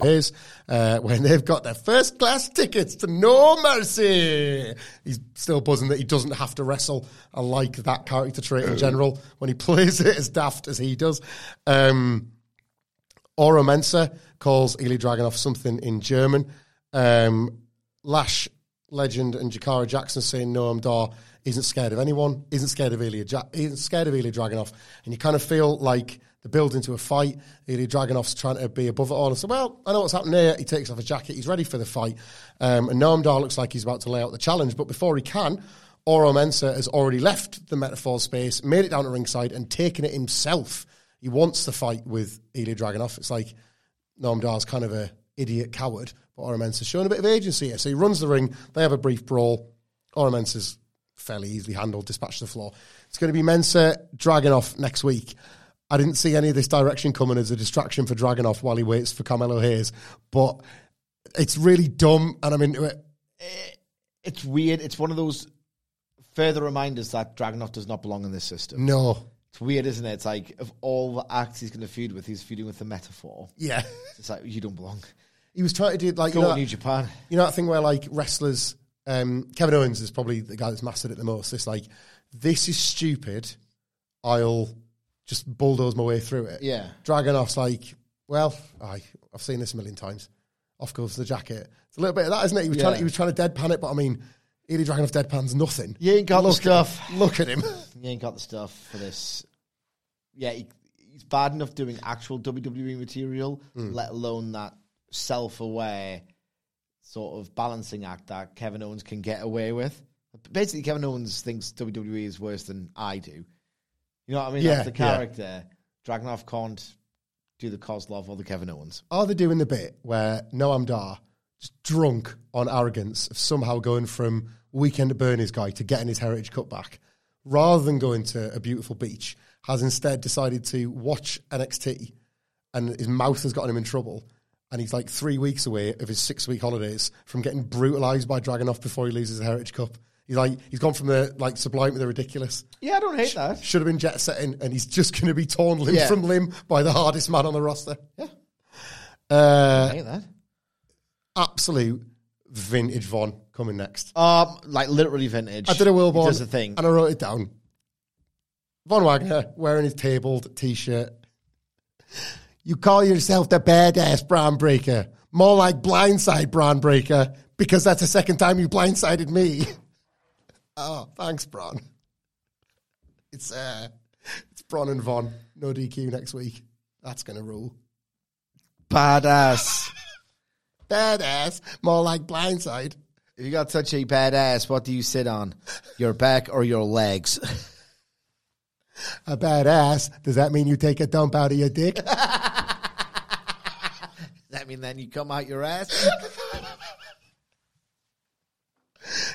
Is uh, when they've got their first class tickets to No Mercy. He's still buzzing that he doesn't have to wrestle. I like that character trait in general when he [LAUGHS] plays it as daft as he does. Um, Oro Mensah calls Eli Dragunov something in German. Um, Lash legend and Jakara Jackson saying Noam Dar isn't scared of anyone, isn't scared of Ilya, ja- isn't scared of Ilya Dragunov, and you kind of feel like build into a fight. Ilya Dragunov's trying to be above it all and say, "Well, I know what's happening here." He takes off his jacket, he's ready for the fight, um, and Noam Dar looks like he's about to lay out the challenge, but before he can. Oro Mensah has already left the Meta-Four space, made it down to ringside, and taken it himself. He wants the fight with Ilya Dragunov. It's like Noam Dar's kind of a idiot coward, but Oro Mensah's showing a bit of agency here. So he runs the ring. They have a brief brawl. Oro Mensah's fairly easily handled, dispatched to the floor. It's going to be Mensah Dragunov next week. I didn't see any of this direction coming as a distraction for Dragunov while he waits for Carmelo Hayes, but it's really dumb, and I'm into it. It's weird. It's one of those further reminders that Dragunov does not belong in this system. No, It's weird, isn't it? It's like of all the acts he's going to feud with, he's feuding with the Meta-Four. yeah, It's like you don't belong. he was trying to do like Go you know, New Japan. You know that thing where like wrestlers, um, Kevin Owens is probably the guy that's mastered it the most. It's like this is stupid. I'll just bulldoze my way through it. Yeah. Dragunov's like, well, I I've seen this a million times. Off goes the jacket. It's a little bit of that, isn't it? He was Yeah. trying to, he was trying to deadpan it, but I mean, Ilya Dragunov deadpans nothing. You ain't got the stuff. At, look at him. [LAUGHS] You ain't got the stuff for this. Yeah, he, he's bad enough doing actual WWE material, mm. let alone that self-aware sort of balancing act that Kevin Owens can get away with. Basically, Kevin Owens thinks WWE is worse than I do. You know what I mean? Yeah, That's the yeah. character. Dragunov can't do the Kozlov or the Kevin Owens. Are they doing the bit where Noam Dar, just drunk on arrogance of somehow going from weekend at Bernie's guy to getting his Heritage Cup back, rather than going to a beautiful beach, has instead decided to watch NXT and his mouth has gotten him in trouble. And he's like three weeks away of his six week holidays from getting brutalized by Dragunov before he loses the Heritage Cup. He's like he's gone from the like sublime to the ridiculous. Yeah, I don't hate that. Should have been jet setting, and he's just going to be torn limb Yeah. from limb by the hardest man on the roster. Yeah. Uh, I hate that. absolute vintage Von coming next. Um, like literally vintage. I did a Will Born, does a thing. and I wrote it down. Von Wagner wearing his tabled t-shirt. You call yourself the badass Bron Breakker. More like blindside Bron Breakker, because that's the second time you blindsided me. [LAUGHS] oh, thanks, Bron. It's uh it's Bron and Von. No DQ next week. That's gonna rule. Badass. [LAUGHS] Badass. More like blindside. If you got such a badass, what do you sit on? Your back or your legs? A badass. Does that mean you take a dump out of your dick? Does [LAUGHS] that mean then you come out your ass? [LAUGHS]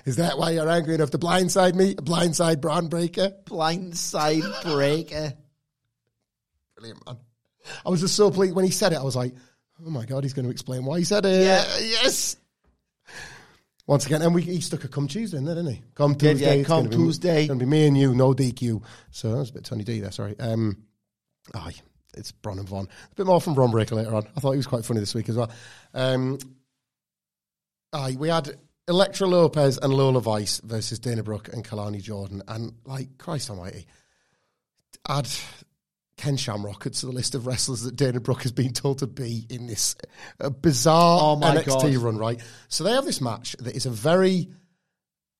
Is that why you're angry enough to blindside me? A blindside Bron Breakker? Blindside breaker. Brilliant, man. I was just so pleased when he said it. I was like, Oh my god, he's going to explain why he said it. Yeah. Yes. Once again, and we he stuck a come Tuesday in there, didn't he? Come Tuesday. yeah, it's come Tuesday. It's going to be me and you, no DQ. So that's a bit Tony D there. Sorry. Um, aye, it's Bron and Von. A bit more from Bron Breakker later on. I thought he was quite funny this week as well. Um, aye, we had Elektra Lopez and Lola Vice versus Dana Brooke and Kelani Jordan, and like Christ Almighty, add Ken Shamrock to the list of wrestlers that Dana Brooke has been told to be in this uh, bizarre Oh NXT God. run, right? So they have this match that is a very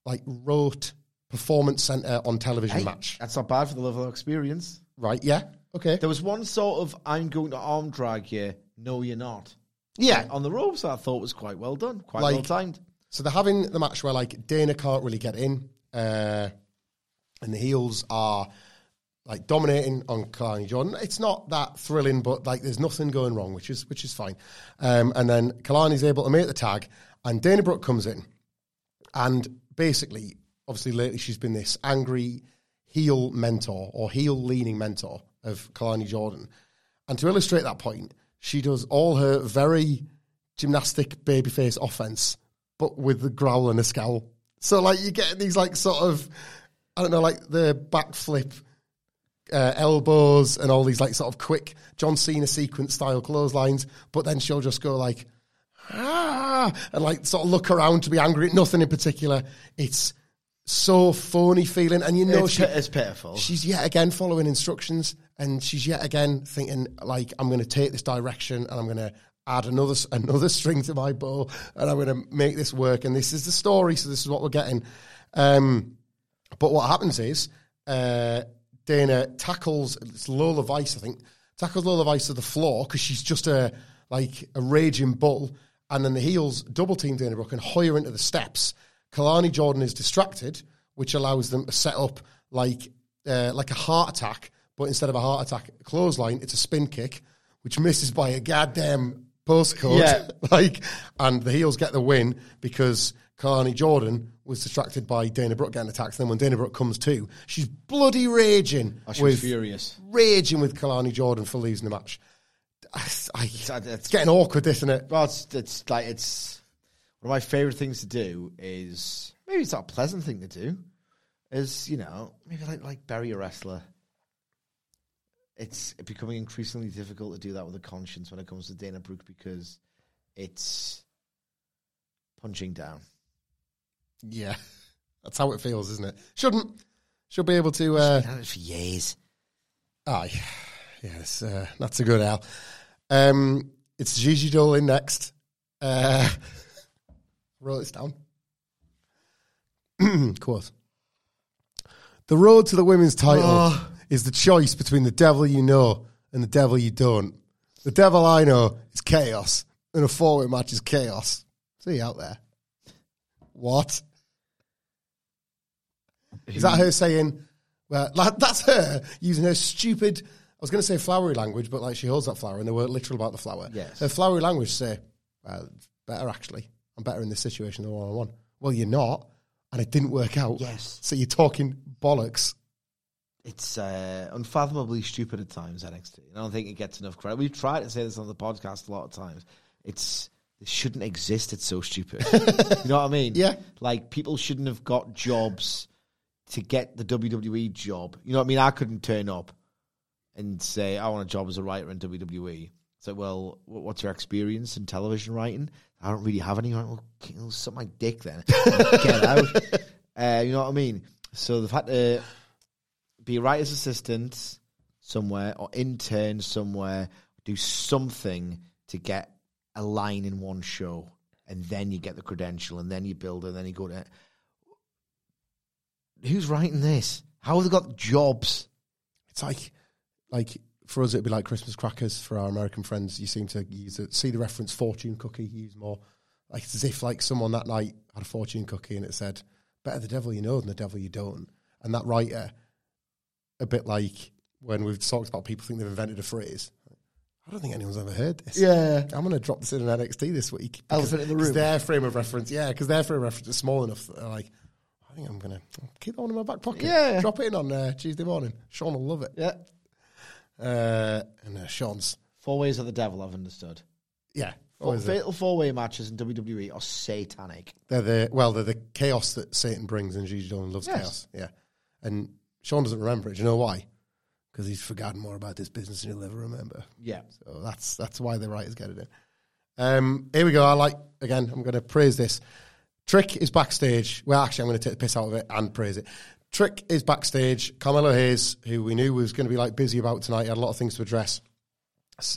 like rote performance center on television Hey, match, That's not bad for the level of experience. right? Yeah, okay, There was one sort of I'm going to arm drag you. No, you're not. yeah. On the ropes, I thought was quite well done, quite Like- well timed. So they're having the match where like Dana can't really get in, uh, and the heels are like dominating on Kelani Jordan. It's not that thrilling, but like there's nothing going wrong, which is which is fine. Um, and then Kelani's able to make the tag, and Dana Brooke comes in, and basically, obviously, lately she's been this angry heel mentor or heel leaning mentor of Kelani Jordan. And to illustrate that point, she does all her very gymnastic babyface offense, but with the growl and a scowl. So like you get these like sort of I don't know, like the backflip uh, elbows and all these like sort of quick John Cena sequence style clotheslines, but then she'll just go like ah and like sort of look around to be angry at nothing in particular. It's so phony feeling, and you know it's, she, it's pitiful. she's yet again following instructions and she's yet again thinking like i'm going to take this direction and i'm going to add another another string to my bow and i'm going to make this work and this is the story so this is what we're getting. Um, but what happens is uh, dana tackles it's lola vice i think tackles lola vice to the floor because she's just a like a raging bull and then the heels double team dana brooke and hoy her into the steps. Kelani jordan is distracted which allows them to set up like uh, like a heart attack, but instead of a heart attack clothesline, it's a spin kick, which misses by a goddamn postcode. Yeah. [LAUGHS] like, and the heels get the win because Kelani Jordan was distracted by Dana Brooke getting attacked. And then when Dana Brooke comes to, she's bloody raging Oh, she with furious. raging with Kelani Jordan for losing the match. I, I- uh, it's- it's getting awkward, isn't it? Well, it's, it's like it's one of my favorite things to do is maybe it's not a pleasant thing to do. Is you know maybe like like bury a wrestler. It's becoming increasingly difficult to do that with a conscience when it comes to Dana Brooke because it's punching down. Yeah, [LAUGHS] that's how it feels, isn't it? Shouldn't should be able to. Uh, Done it for years. Aye, yes, uh, that's a good Al. Um, it's Gigi Dolin next. Uh, [LAUGHS] wrote this down. [CLEARS THROAT] Quote: The road to the women's title is the choice between the devil you know and the devil you don't. The devil I know is chaos, and a four-way match is chaos. See you out there. What? Is that her saying? Well, that's her using her stupid. I was going to say flowery language, but like she holds that flower, and they weren't literal about the flower. Yes. her flowery language say, "Well, better actually. I'm better in this situation than one on one." Well, you're not, and it didn't work out. Yes. So you're talking bollocks. It's uh, unfathomably stupid at times, NXT. I don't think it gets enough credit. We've tried to say this on the podcast a lot of times. It's it shouldn't exist. It's so stupid. [LAUGHS] you know what I mean? Yeah. Like people shouldn't have got jobs to get the WWE job. You know what I mean? I couldn't turn up and say I want a job as a writer in WWE. So, well, what's your experience in television writing? I don't really have any. Right, well, k- well, suck my dick then. Get out. [LAUGHS] Uh, you know what I mean? So they've had to be a writer's assistant somewhere or intern somewhere, do something to get a line in one show, and then you get the credential, and then you build and then you go to. Who's writing this? How have they got jobs? It's like, like for us, it'd be like Christmas crackers. For our American friends, you seem to use it. See the reference fortune cookie use more. Like it's as if like someone that night had a fortune cookie and it said, "Better the devil you know than the devil you don't." And that writer, a bit like when we've talked about people think they've invented a phrase. I don't think anyone's ever heard this. Yeah. I'm going to drop this in an NXT this week. Elephant in the room. Their frame of reference, yeah, because their frame of reference is small enough. That like, I think I'm going to keep that one in my back pocket. Yeah. Drop it in on uh, Tuesday morning. Shawn will love it. Yeah. Uh, and uh, Shawn's, Four ways of the devil, I've understood. Yeah. Four, fatal four way matches in WWE are satanic. They're the well, they're the chaos that Satan brings, and Gigi Dolin loves Yes. chaos. Yeah, and Shawn doesn't remember it. Do you know why? Because he's forgotten more about this business than he'll ever remember. Yeah. So that's that's why the writers get it in. Um, here we go. I like again. I'm going to praise this. Trick is backstage. Well, actually, I'm going to take the piss out of it and praise it. Trick is backstage. Carmelo Hayes, who we knew was going to be like busy about tonight, had a lot of things to address.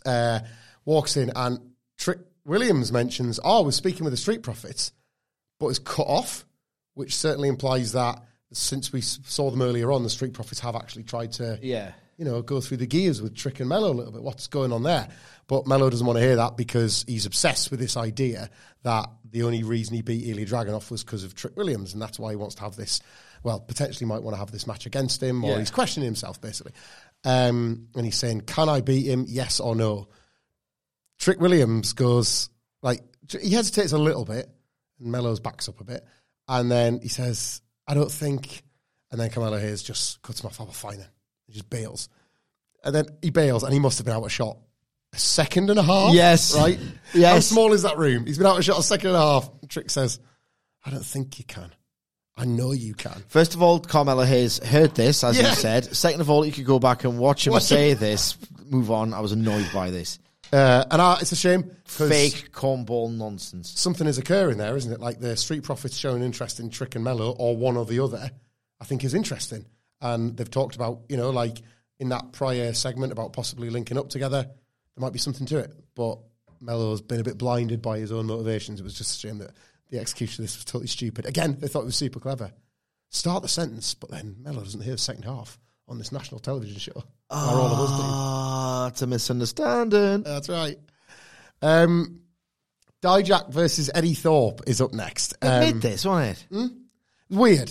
Uh, walks in and Trick Williams mentions, "Oh, we're speaking with the Street Profits," but is cut off, which certainly implies that since we saw them earlier on, the Street Profits have actually tried to Yeah. you know, go through the gears with Trick and Melo a little bit. What's going on there? But Melo doesn't want to hear that because he's obsessed with this idea that the only reason he beat Ilya Dragunov was because of Trick Williams, and that's why he wants to have this. Well, potentially might want to have this match against him, or Yeah. he's questioning himself basically. Um, and he's saying, "Can I beat him? Yes or no?" Trick Williams goes like he hesitates a little bit, and Melo's backs up a bit, and then he says, "I don't think." And then Carmelo Hayes just cuts him off. Oh, fine then. He just bails, and then he bails, and he must have been out of shot a second and a half. Yes. right. Yes. How small is that room? He's been out of shot a second and a half. Trick says, "I don't think you can. I know you can." First of all, Carmelo Hayes heard this, as Yeah. you said. Second of all, you could go back and watch him say this. Move on. I was annoyed by this. Uh, and I, it's a shame. Fake cornball nonsense. something is occurring there, isn't it? Like the Street Profits showing interest in Trick and Melo, or one or the other, I think is interesting. And they've talked about, you know, like in that prior segment about possibly linking up together, there might be something to it. But Melo's been a bit blinded by his own motivations. It was just a shame that the execution of this was totally stupid. Again, they thought it was super clever. Start the sentence, but then Melo doesn't hear the second half on this national television show. where all of us do. Ah, it's a misunderstanding. That's right. Um, Dijak versus Eddie Thorpe is up next. Admit Um, this, wasn't it? weird.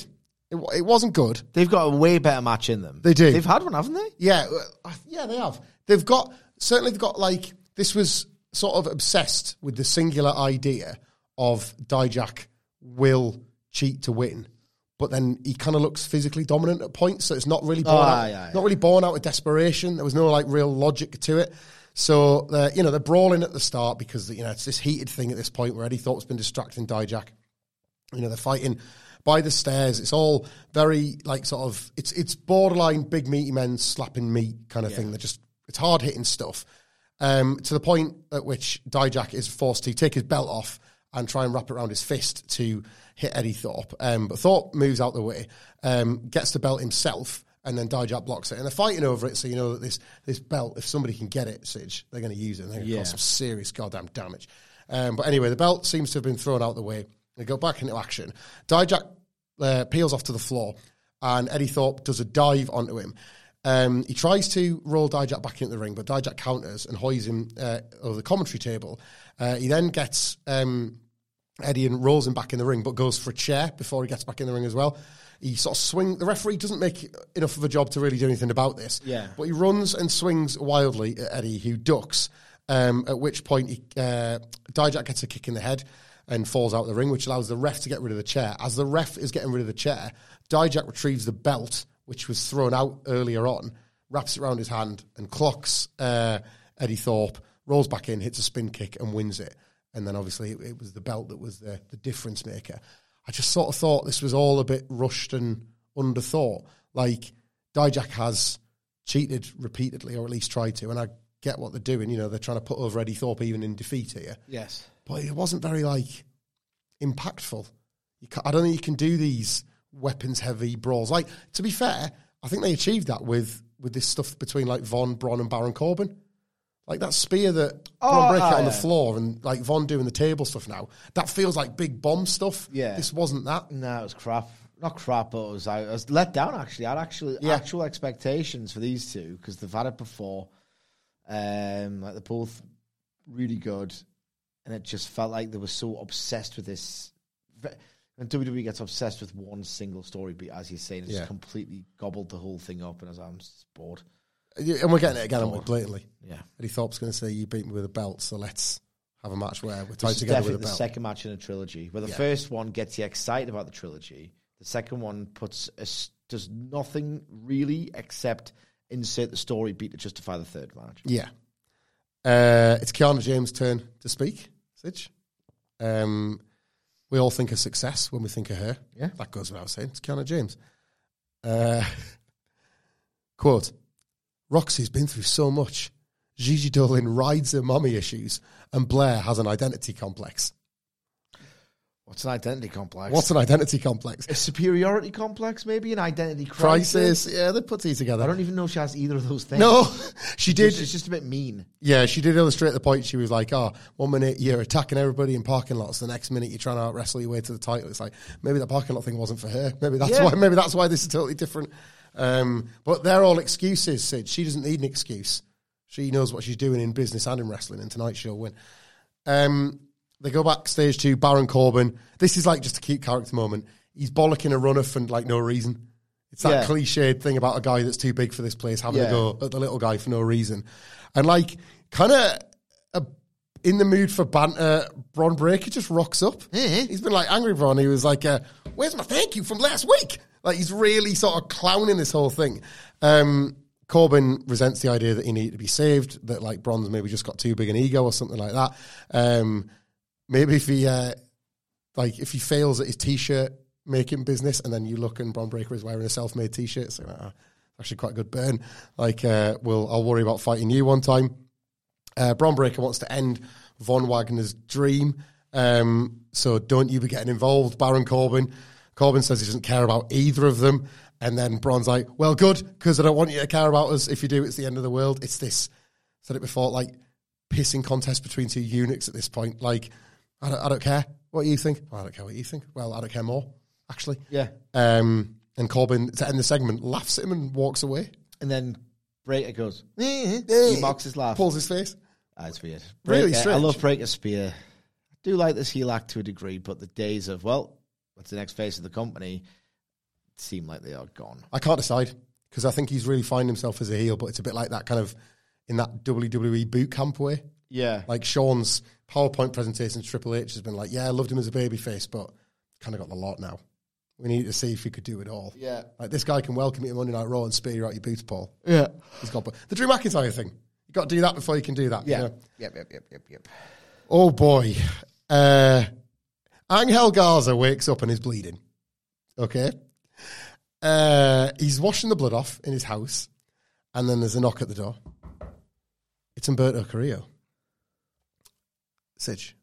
It, it wasn't good. They've got a way better match in them. They do. They've had one, haven't they? Yeah, uh, yeah, they have. They've got certainly they've got like this was sort of obsessed with the singular idea of Dijak will cheat to win, but then he kind of looks physically dominant at points, so it's not really born Oh, out, aye, aye, not really born out of desperation. There was no like real logic to it. So they're, you know they're brawling at the start because you know it's this heated thing at this point where Eddie Thorpe's been distracting Dijak. You know, they're fighting by the stairs. It's all very like sort of it's it's borderline big meaty men slapping meat kind of thing. They're just it's hard hitting stuff. Um, to the point at which Dijak is forced to take his belt off and try and wrap it around his fist to hit Eddie Thorpe. Um, but Thorpe moves out the way, um, gets the belt himself, and then Dijak blocks it. And they're fighting over it, so you know that this this belt, if somebody can get it, Sidge, they're going to use it. and They're going to Yeah. cause some serious goddamn damage. Um, but anyway, the belt seems to have been thrown out the way. They go back into action. Dijak uh, peels off to the floor, and Eddie Thorpe does a dive onto him. Um, he tries to roll Dijak back into the ring, but Dijak counters and hoys him uh, over the commentary table. Uh, he then gets um, Eddie and rolls him back in the ring, but goes for a chair before he gets back in the ring as well. He sort of swing. The referee doesn't make enough of a job to really do anything about this. Yeah. but he runs and swings wildly at Eddie, who ducks. Um, at which point, he, uh, Dijak gets a kick in the head and falls out of the ring, which allows the ref to get rid of the chair. As the ref is getting rid of the chair, Dijak retrieves the belt, which was thrown out earlier on, wraps it around his hand, and clocks uh, Eddie Thorpe, rolls back in, hits a spin kick, and wins it. And then obviously it, it was the belt that was the, the difference maker. I just sort of thought this was all a bit rushed and underthought. Like Dijak has cheated repeatedly, or at least tried to, and I get what they're doing. You know, they're trying to put over Eddie Thorpe even in defeat here Yes. but it wasn't very like impactful. I don't think you can do these weapons heavy brawls. Like to be fair, I think they achieved that with with this stuff between like Von Bron and Baron Corbin. Like that spear that Oh, Bron break ah, out on the floor and like Von doing the table stuff now. That feels like big bomb stuff. Yeah. This wasn't that. No, it was crap. Not crap, but it was, I was let down actually. I had actually Yeah. actual expectations for these two because they've had it before. Um, like they're both really good, and it just felt like they were so obsessed with this. And WWE gets obsessed with one single story beat, as you're saying, it's Yeah. just completely gobbled the whole thing up, and I was, I'm just bored. And we're getting it again, aren't we? Blatantly. Yeah. Eddie Thorpe's going to say, "You beat me with a belt, so let's have a match where we're tied This is together with definitely a the second match in a trilogy, where the Yeah. first one gets you excited about the trilogy. The second one puts a does nothing really except insert the story beat to justify the third match. Yeah. Uh, it's Kiana James' turn to speak. Sidge. Um, we all think of success when we think of her. Yeah. that goes without saying. It's Kiana James. Uh, [LAUGHS] quote: Roxy's been through so much. Gigi Dolin rides her mommy issues, and Blair has an identity complex. What's an identity complex? What's an identity complex? a superiority complex? Maybe an identity crisis. Crisis. Yeah, they put these together. I don't even know if she has either of those things. No, [LAUGHS] she did. It's, just a bit mean. Yeah, she did illustrate the point. She was like, "Oh, one minute you're attacking everybody in parking lots, the next minute you're trying to wrestle your way to the title." It's like maybe that parking lot thing wasn't for her. Maybe that's Yeah. why. Maybe that's why this is totally different. Um, but they're all excuses. Sid, she doesn't need an excuse. She knows what she's doing in business and in wrestling, and tonight she'll win. Um, they go backstage to Baron Corbin. This is like just a cute character moment. He's bollocking a runner for like no reason. It's that Yeah. cliched thing about a guy that's too big for this place having Yeah. to go at the little guy for no reason. And like, kind of uh, in the mood for banter, Bron Breakker just rocks up. He's been like angry Bron. He was like, uh, "Where's my thank you from last week?" Like he's really sort of clowning this whole thing. Um, Corbin resents the idea that he needed to be saved. That like Bron's maybe just got too big an ego or something like that. Um, maybe if he uh, like if he fails at his t-shirt making business, and then you look and Bron Breakker is wearing a self-made t-shirt, so uh, actually quite a good burn. Like, uh, we'll I'll worry about fighting you one time. Uh, Bron Breakker wants to end Von Wagner's dream, um, so don't you be getting involved, Baron Corbin. Corbin says he doesn't care about either of them, and then Bron's like, "Well, good, because I don't want you to care about us. If you do, it's the end of the world." It's this said it before, like pissing contest between two eunuchs at this point. Like, I don't, I don't care what you think. Well, I don't care what you think. Well, I don't care more, actually. Yeah. Um, and Corbin, to end the segment, laughs at him and walks away. And then Breakker goes, [LAUGHS] he mocks his laugh. Pulls his face. That's weird. Really Breakker- I strange. love Breakker Spear. I do like this heel act to a degree, but the days of, well, what's the next face of the company seem like they are gone. I can't decide because I think he's really finding himself as a heel, but it's a bit like that kind of in that WWE boot camp way. Yeah. Like Shawn's PowerPoint presentation to Triple H has been like, yeah, I loved him as a babyface, but kind of got the lot now. We need to see if he could do it all. Yeah. Like this guy can welcome you to Monday Night Raw and spear you out your boots, Paul. Yeah. He's got the Drew McIntyre thing. You got to do that before you can do that. you Yeah. know? Yep, yep, yep, yep, yep. Oh boy. Uh, Angel Garza wakes up and is bleeding. Okay. Uh, he's washing the blood off in his house, and then there's a knock at the door. It's Umberto Carrillo. Sidge.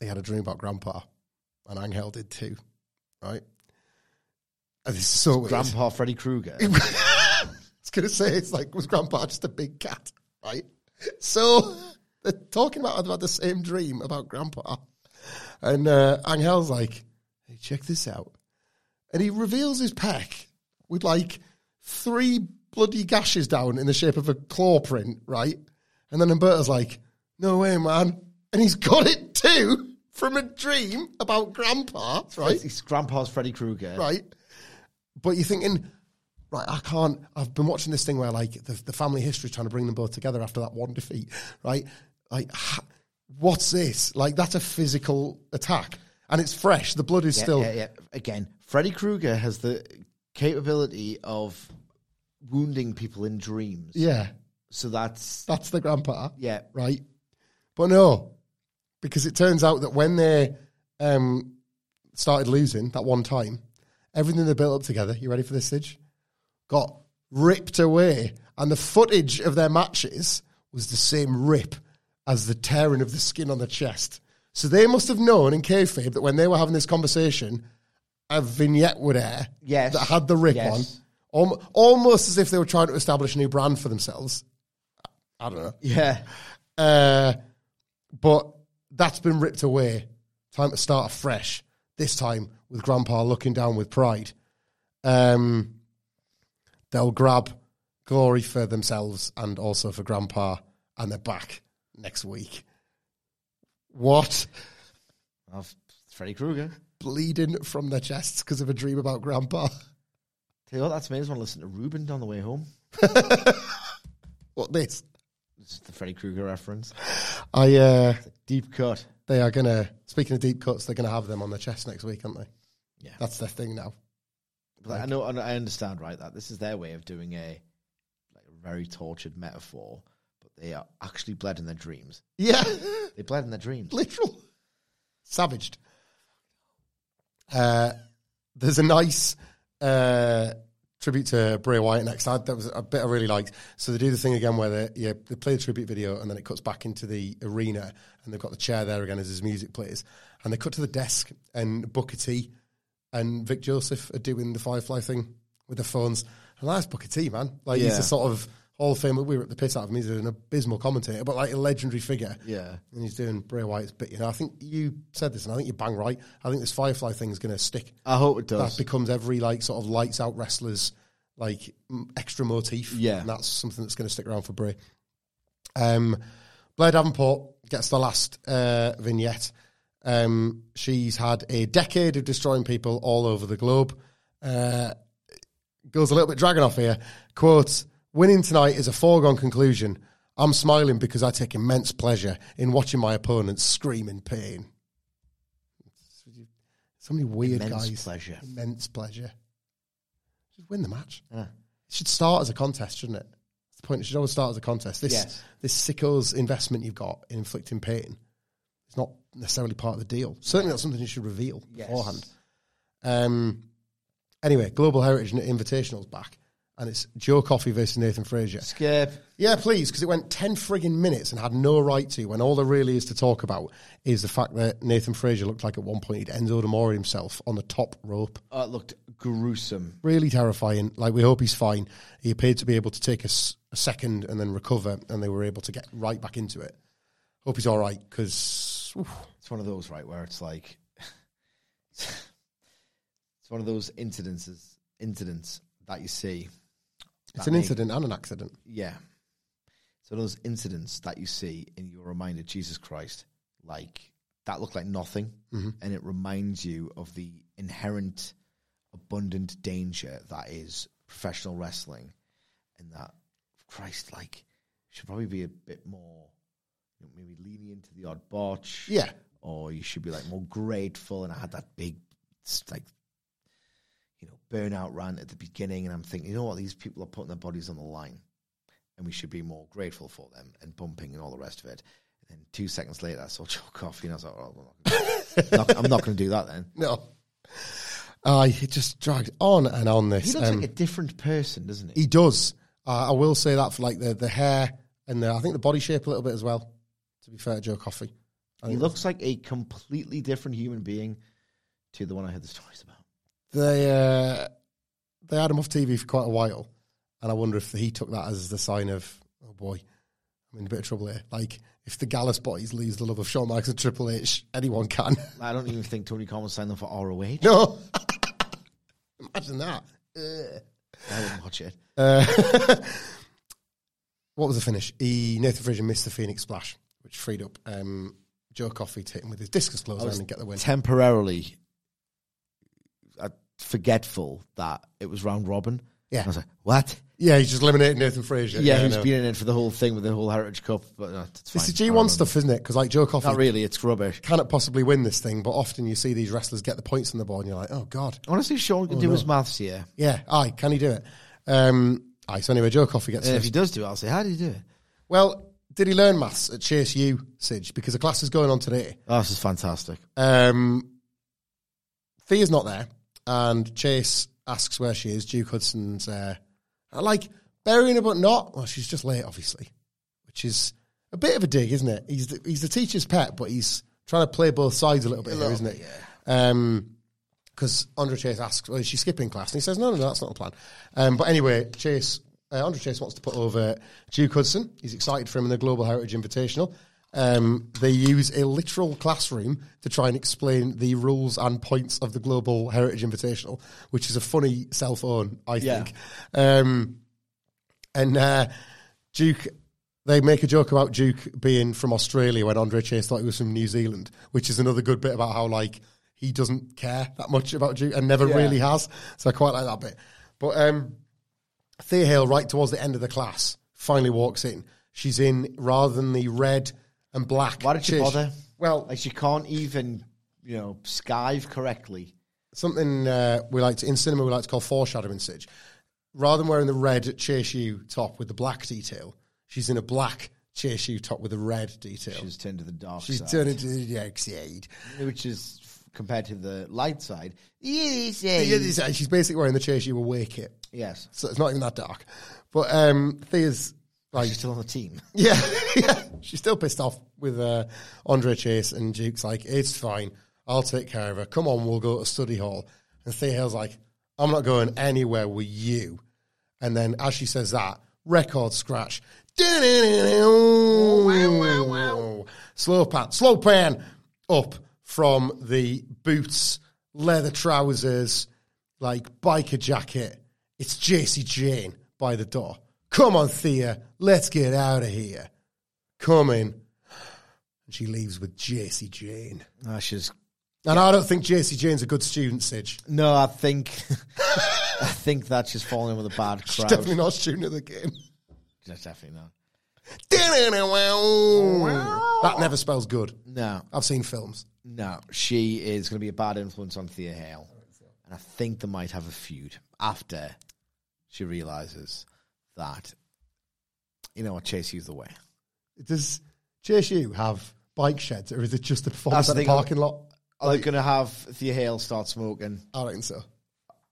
He had a dream about Grandpa, and Angel did too, right? And this is so. Grandpa Freddy Krueger. [LAUGHS] I was going to say, it's like, was Grandpa just a big cat, right? [LAUGHS] So [LAUGHS] they're talking about, about the same dream about Grandpa. And uh, Angel's like, hey, check this out. And he reveals his peck with like three bloody gashes down in the shape of a claw print, right? And then Umberto's like, no way, man. And he's [LAUGHS] got it too from a dream about Grandpa, right? It's Grandpa's Freddy Krueger. right? But you're thinking, right, I can't. I've been watching this thing where like the, the family history is trying to bring them both together after that one defeat, right? Like, ha, what's this? Like, that's a physical attack, and it's fresh. The blood is Yeah, still. yeah, yeah. Again, Freddy Krueger has the capability of wounding people in dreams. yeah, So that's that's the grandpa. yeah. right? But no, because it turns out that when they um, started losing that one time, everything they built up together, you ready for this, Sidge? Got ripped away. And the footage of their matches was the same rip as the tearing of the skin on the chest. So they must have known in kayfabe that when they were having this conversation, a vignette would air Yes. that had the rip Yes. on, almost as if they were trying to establish a new brand for themselves. I don't know. Yeah. Uh, but that's been ripped away. Time to start afresh. This time with Grandpa looking down with pride. Um, they'll grab glory for themselves and also for Grandpa, and they're back next week. What? Of Freddy Krueger. Bleeding from their chests because of a dream about Grandpa. Tell you what, that's made us want to listen to Ruben on the way home. [LAUGHS] What this? This is the Freddy Krueger reference. I. Uh, Deep cut. they are gonna. Speaking of deep cuts, they're gonna have them on their chest next week, aren't they? Yeah. That's their thing now. But I know, I understand, right? That this is their way of doing a like a very tortured metaphor. But but they are actually bled in their dreams. Yeah, [LAUGHS] They bled in their dreams. literal. Savaged. Uh, there's a nice uh, tribute to Bray Wyatt next. I, that was a bit I really liked. So they do the thing again where they, yeah, they play the tribute video and then it cuts back into the arena and they've got the chair there again as his music plays. And they cut to the desk and Booker T and Vic Joseph are doing the Firefly thing with their phones. And that's Booker T, man. Like he's Yeah. a sort of Hall of Fame. We were at the pit out of him. He's an abysmal commentator, but like a legendary figure. Yeah. And he's doing Bray Wyatt's bit. You know, I think you said this, and I think you're bang right. I think this Firefly thing is going to stick. I hope it does. That becomes every like sort of lights out wrestlers like extra motif. Yeah. and that's something that's going to stick around for Bray. Um, Blair Davenport gets the last uh, vignette. Um, she's had a decade of destroying people all over the globe. Uh, goes a little bit dragon off here. Quote, winning tonight is a foregone conclusion. I'm smiling because I take immense pleasure in watching my opponents scream in pain. So many weird Immense guys. pleasure. Immense pleasure. Just win the match. Yeah. It should start as a contest, shouldn't it? That's the point. It should always start as a contest. This Yes. this sicko's investment you've got in inflicting pain It's not necessarily part of the deal. Certainly not something you should reveal beforehand. Um, anyway, Global Heritage Invitational's back, and it's Joe Coffey versus Nathan Frazer. Skip. Yeah, please, because it went 10 frigging minutes and had no right to, when all there really is to talk about is the fact that Nathan Frazer looked like at one point he'd Enzo Demore himself on the top rope. Oh, it looked gruesome. Really terrifying. Like, we hope he's fine. He appeared to be able to take a, s- a second and then recover, and they were able to get right back into it. Hope he's all right, because It's one of those, right, where it's like [LAUGHS] it's one of those incidences incidents that you see. it's an make- incident and an accident. Yeah. It's one of those incidents that you see and you're reminded, Jesus Christ, like that looked like nothing. Mm-hmm. And it reminds you of the inherent abundant danger that is professional wrestling. And that, Christ, like, should probably be a bit more, maybe lenient to the odd botch. Yeah. Or you should be like more grateful. And I had that big, like, you know, burnout rant at the beginning, and I'm thinking, you know what, these people are putting their bodies on the line, and we should be more grateful for them and bumping and all the rest of it. And then two seconds later, I saw Joe Coffey, and I was like, oh, I'm not, going to do that then. [LAUGHS] No. Uh, he just dragged on and on this. He looks Um, like a different person, doesn't he? He does. Uh, I will say that for like the, the hair and the, I think the body shape a little bit as well. To be fair, to Joe Coffey. He looks like a completely different human being to the one I heard the stories about. they uh, they had him off TV for quite a while, and I wonder if he took that as the sign of oh boy, I'm in a bit of trouble here. Like if the Gallus boys lose the love of Shawn Michaels and Triple H, anyone can. [LAUGHS] I don't even think Tony Khan signed them for ROH. no, [LAUGHS] imagine that. Ugh. I wouldn't watch it. Uh, [LAUGHS] what was the finish? He Nathan Frazer missed the Phoenix Splash, which freed up um, Joe Coffey to hit him with his discus close and get the win. temporarily uh, forgetful that it was round robin. Yeah. I was like, what? yeah, he's just eliminated Nathan Frazer. Yeah, I who's been in it for the whole thing with the whole Heritage Cup, but uh, it's. It's the I G1 stuff, isn't it? Because like Joe Coffey Not really, it's rubbish. cannot possibly win this thing, but often you see these wrestlers get the points on the board and you're like, oh, God. Honestly, Shawn can Oh, do no. his maths here. Yeah, aye, can he do it? Um, aye, so anyway, Joe Coffey gets And if he does do it, I'll say, how did he do it? Well, did he learn maths at Chase U, Sidge? Because the class is going on today. Oh, this is fantastic. Um, Thea's not there, and Chase asks where she is. Duke Hudson's uh, like burying her, but not. Well, she's just late, obviously, which is a bit of a dig, isn't it? He's the, he's the teacher's pet, but he's trying to play both sides a little bit here, isn't it? Um, because Andre Chase asks, well, is she skipping class? And he says, no, no, no, that's not the plan. Um, but anyway, Chase, uh, Andre Chase wants to put over Duke Hudson. He's excited for him in the Global Heritage Invitational. Um, they use a literal classroom to try and explain the rules and points of the Global Heritage Invitational, which is a funny self own, I Yeah. think. Um, and uh, Duke, they make a joke about Duke being from Australia when Andre Chase thought he was from New Zealand, which is another good bit about how like he doesn't care that much about Duke and never really has. So I quite like that bit. But um, Thea Hail, right towards the end of the class, finally walks in. She's in rather than the red and black. Why did she bother? Well, Like, she can't even, you know, skive correctly. something uh, we like to in cinema we like to call foreshadowing Sidge. Rather than wearing the red Chase U top with the black detail, she's in a black Chase U top with a red detail. She's turned to the dark She's side. She's turned into the dark side. which is compared to the light side. Yes, Yeah, this- uh, She's basically wearing the Chase U away kit. Yes. So it's not even that dark. But um, Thea's like, She's still on the team. [LAUGHS] yeah, yeah, she's still pissed off with uh, Andre Chase, and Duke's like, it's fine. I'll take care of her. Come on, we'll go to study hall. And Thea Hail's like, I'm not going anywhere with you. And then as she says that, record scratch. Slow pan, slow pan up from the boots, leather trousers, like biker jacket. It's Jacy Jayne by the door. Come on, Thea, let's get out of here. Come in. And she leaves with Jacy Jayne. Ah, she's And I don't think Jacy Jayne's a good student, Sidge. no. I think [LAUGHS] I think that she's falling in with a bad [LAUGHS] She's definitely not a student of the game. That's definitely not. That never spells good. No, I've seen films. no. She is going to be a bad influence on Thea Hail, and I think they might have a feud after she realizes that you know what Chase used the way. Does JSU have bike sheds, or is it just the performance at the parking lot? Are they going to have Thea Hail start smoking, I reckon so.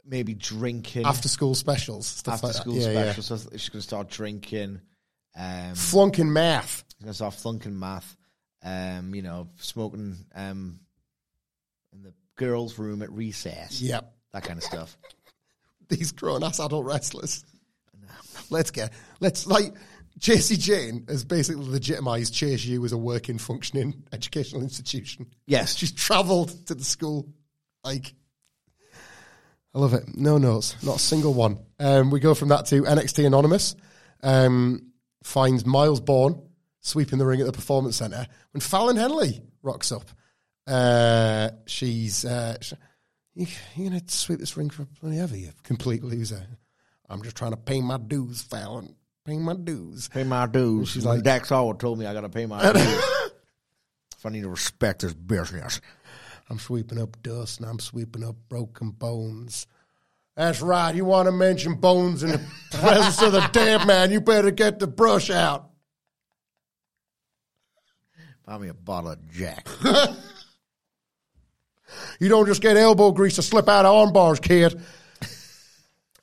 maybe drinking After school specials, stuff after like that. school Yeah, yeah. specials? So she's going to start drinking. Um, Flunking math. She's going to start flunking math. Um, you know, smoking um, in the girls' room at recess. Yep. that kind of stuff. [LAUGHS] These grown ass adult wrestlers. Let's get let's like Jacy Jayne has basically legitimized Chase U as a working, functioning educational institution. Yes. She's travelled to the school. Like I love it. No notes, not a single one. Um, we go from that to NXT Anonymous. Um, finds Myles Borne sweeping the ring at the Performance Centre when Fallon Henley rocks up. Uh, she's uh, you, you're going to sweep this ring for bloody ever, you complete loser. I'm just trying to pay my dues, Fallon. Pay my dues. Pay my dues. She's like- Dax Howard told me I got to pay my [LAUGHS] dues. if I need to respect this business. I'm sweeping up dust and I'm sweeping up broken bones. That's right. You want to mention bones in the [LAUGHS] presence of the dead man, you better get the brush out. Buy me a bottle of Jack. [LAUGHS] You don't just get elbow grease to slip out of arm bars, kid. [LAUGHS]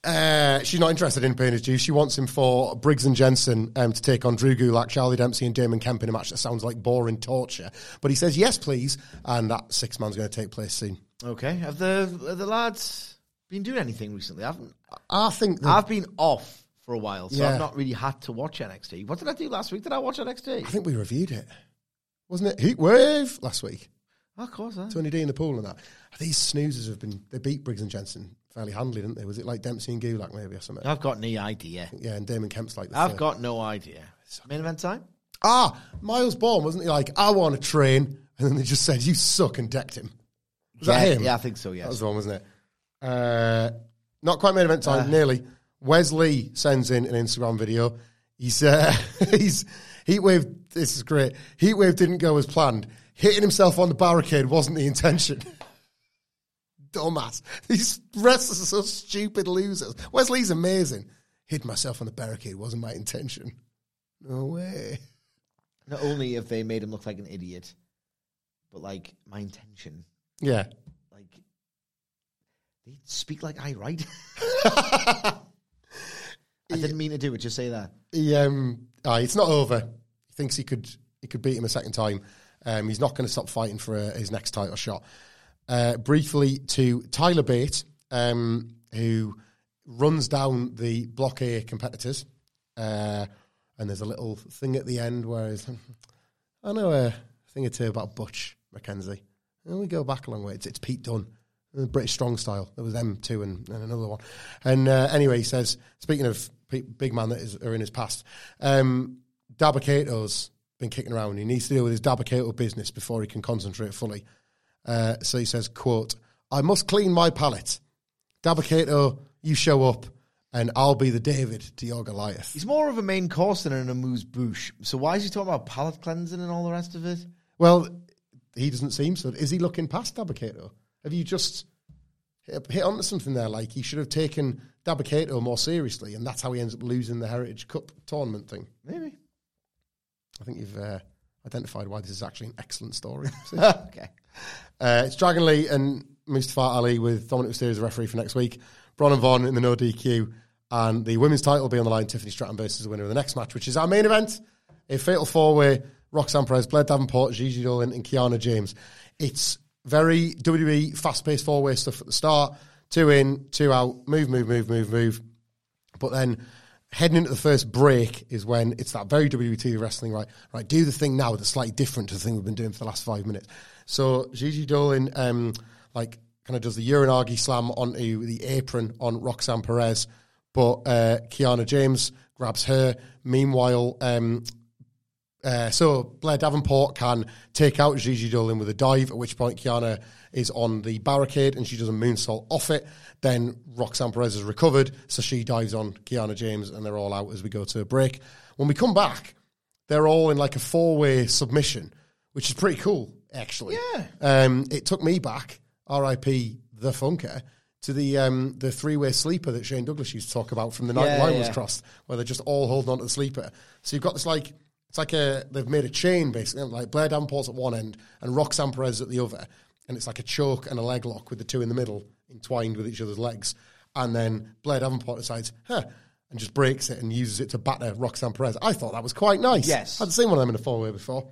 Uh, she's not interested in paying his dues. She wants him for Briggs and Jensen um, to take on Drew Gulak, Charlie Dempsey, and Damon Kemp in a match that sounds like boring torture. But he says, yes, please. And that six man's going to take place soon. okay. Have the have the lads been doing anything recently? I haven't. I think that, I've been off for a while, so Yeah. I've not really had to watch NXT. What did I do last week? Did I watch NXT? I think we reviewed it. Wasn't it Heat Wave last week? Oh, of course. Huh? Tony D in the pool and that. These snoozers have been, they beat Briggs and Jensen fairly handily, didn't they? Was it like Dempsey and Gulak maybe or something? I've got no idea. Yeah, and Damon Kemp's like the I've third. got no idea. Main event time? Ah, Myles Borne, wasn't he like, I want to train? And then they just said, you suck and decked him. Was yeah, that him? Yeah, I think so, yes. That was the one, wasn't it? Uh, not quite main event time, nearly. Wes Lee sends in an Instagram video. He's, uh, [LAUGHS] he's, Heatwave, this is great. Heatwave didn't go as planned. Hitting himself on the barricade wasn't the intention. [LAUGHS] Dumbass. These wrestlers are so stupid losers. Wes Lee's amazing. Hit myself on the barricade wasn't my intention. No way. Not only have they made him look like an idiot, but like my intention, Yeah. like they speak like I write. [LAUGHS] I didn't mean to do it. Just say that. He, um, aye, it's not over. He thinks he could he could beat him a second time. Um, he's not going to stop fighting for uh, his next title shot. Uh, briefly to Tyler Bate, um, who runs down the Block A competitors, uh, and there's a little thing at the end where he's, [LAUGHS] I know a thing or two about Butch McKenzie. And we go back a long way. It's, it's Pete Dunne. the British Strong Style. There was them two and, and another one. And uh, anyway, he says, speaking of big man that is are in his past, um, Dabba-Kato's been kicking around. He needs to deal with his Dabba-Kato business before he can concentrate fully. Uh, so he says, quote, I must clean my palate. Dabba-Kato, you show up and I'll be the David to your Goliath. He's more of a main course than an amuse bouche. So why is he talking about palate cleansing and all the rest of it? Well, he doesn't seem so. Is he looking past Dabba-Kato? Have you just hit, onto something there? Like he should have taken Dabba-Kato more seriously, and that's how he ends up losing the Heritage Cup tournament thing. Maybe. Think you've uh, identified why this is actually an excellent story. [LAUGHS] okay. Uh, it's Dragon Lee and Mustafa Ali with Dominik Mysterio as referee for next week. Bron and Vaughn in the no DQ. And the women's title will be on the line. Tiffany Stratton versus the winner of the next match, which is our main event. A fatal four way Roxanne Perez, Blair Davenport, Gigi Dolin, and Kiana James. It's very WWE fast paced four way stuff at the start. Two in, two out, move, move, move, move, move. But then heading into the first break is when it's that very WWE wrestling, right? Right, do the thing now that's slightly different to the thing we've been doing for the last five minutes. So Gigi Dolin, um, like, kind of does the uranage slam onto the apron on Roxanne Perez, but uh, Kiana James grabs her. Meanwhile, um, uh, so Blair Davenport can take out Gigi Dolin with a dive, at which point Kiana is on the barricade and she does a moonsault off it. Then Roxanne Perez is recovered, so she dives on Kiana James and they're all out as we go to a break. When we come back, they're all in like a four way submission, which is pretty cool, actually. Yeah. Um, it took me back, RIP the Funker, to the um, the three way sleeper that Shane Douglas used to talk about from the night Yeah, the line was crossed, where they're just all holding on to the sleeper. So you've got this like it's like a they've made a chain basically, like Blair Davenport's at one end and Roxanne Perez at the other, and it's like a choke and a leg lock with the two in the middle entwined with each other's legs, and then Blair Davenport decides, huh. And just breaks it and uses it to batter Roxanne Perez. I thought that was quite nice. Yes. I'd seen one of them in a four way before.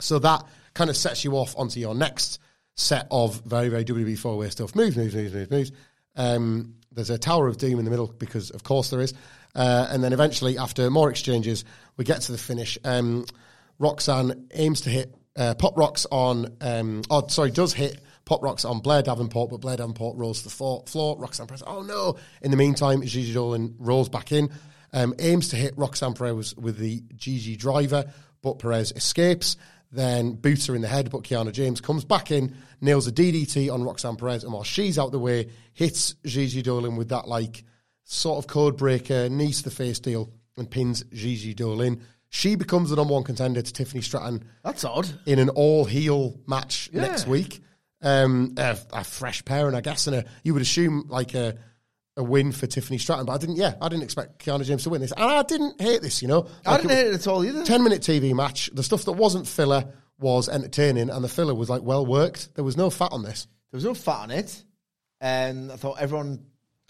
So that kind of sets you off onto your next set of very, very WWE four way stuff. Moves, moves, moves, moves, moves. Um, there's a Tower of Doom in the middle because, of course, there is. Uh, and then eventually, after more exchanges, we get to the finish. Um, Roxanne aims to hit uh, Pop Rocks on, um, oh, sorry, does hit Pop Rocks on Blair Davenport, but Blair Davenport rolls to the floor. floor. Roxanne Perez, oh no. In the meantime, Gigi Dolin rolls back in, um, aims to hit Roxanne Perez with the Gigi driver, but Perez escapes. Then boots her in the head, but Kiana James comes back in, nails a DDT on Roxanne Perez, and while she's out the way, hits Gigi Dolin with that like sort of code breaker, knees to the face deal, and pins Gigi Dolin. She becomes the number one contender to Tiffany Stratton That's odd. in an all heel match Yeah. next week. Um, a, a fresh pairing, I guess, and a, you would assume like a a win for Tiffany Stratton, but I didn't. Yeah, I didn't expect Kiana James to win this, and I didn't hate this. You know, I didn't hate it at all either. Ten minute TV match. The stuff that wasn't filler was entertaining, and the filler was like well worked. There was no fat on this. There was no fat on it, and I thought everyone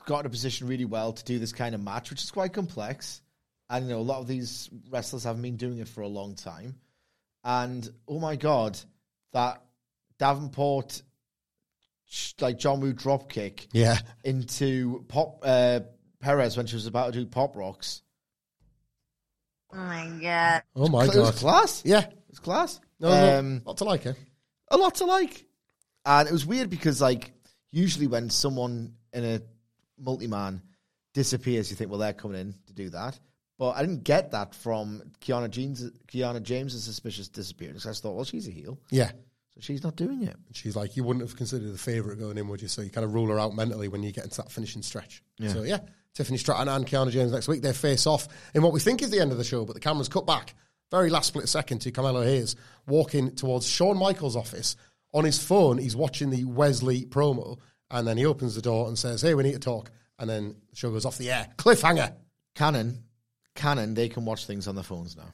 got in a position really well to do this kind of match, which is quite complex. And you know, a lot of these wrestlers haven't been doing it for a long time. And oh my god, that Davenport, like John Woo drop kick Yeah, into Pop uh, Perez when she was about to do pop rocks. Oh my god. Oh my god! it god. was class. Yeah, It was class. no, no, Um, not to like it. a lot to like. And it was weird because, like, usually when someone in a multi man disappears, you think, well, they're coming in to do that. But I didn't get that from Kiana, Jeans, Kiana James's suspicious disappearance. I just thought, well, she's a heel, Yeah, so she's not doing it. she's like you wouldn't have considered the favourite going in, would you? So you kind of rule her out mentally when you get into that finishing stretch. Yeah. So yeah, Tiffany Stratton and Kiana James next week they face off in what we think is the end of the show, but the cameras cut back very last split second to Carmelo Hayes walking towards Shawn Michaels' office on his phone. He's watching the Wes Lee promo, and then he opens the door and says, "Hey, we need to talk." And then the show goes off the air. Cliffhanger. Canon, Canon, they can watch things on their phones now.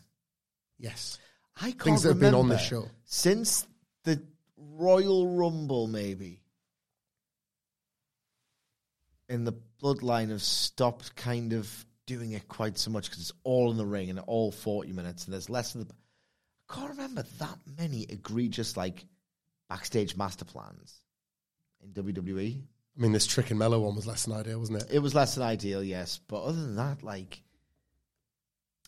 Yes. I can't Things that have been on remember this show. since the Royal Rumble, maybe in the bloodline have stopped kind of doing it quite so much because it's all in the ring and all forty minutes, and there's less of the. I can't remember that many egregious like backstage master plans in WWE. I mean, this Trick and Melo one was less than ideal, wasn't it? It was less than ideal, yes, but other than that, like.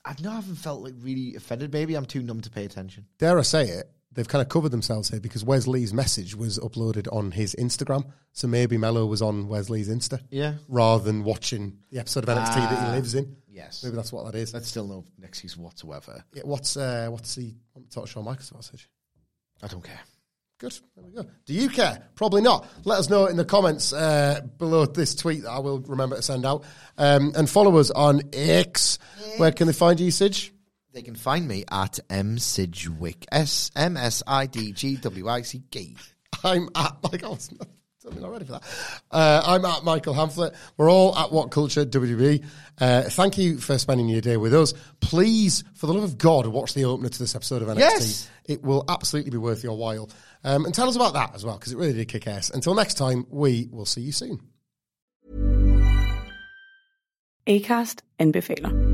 I know I haven't felt like really offended. Maybe I'm too numb to pay attention. dare I say it, they've kind of covered themselves here because Wes Lee's message was uploaded on his Instagram. So maybe Melo was on Wes Lee's Insta Yeah. rather than watching the episode of NXT that Ah, he lives in. Yes. Maybe that's what that is. That's still no excuse whatsoever. Yeah, what's uh, what's to talk Shawn Michaels message? I don't care. Good. There we go. Do you care? Probably not. Let us know in the comments uh, below this tweet that I will remember to send out. Um, and follow us on X. Where can they find you, Sidge? They can find me at M Sidgwick. S M S I D G W I C K. I'm at [LAUGHS] Michael. Totally not ready for that. Uh, I'm at Michael Hamflett. We're all at What Culture WB. Uh, thank you for spending your day with us. Please, for the love of God, watch the opener to this episode of NXT. Yes. It will absolutely be worth your while. Um, and tell us about that as well, because it really did kick ass. Until next time, we will see you soon. Acast anbefaler.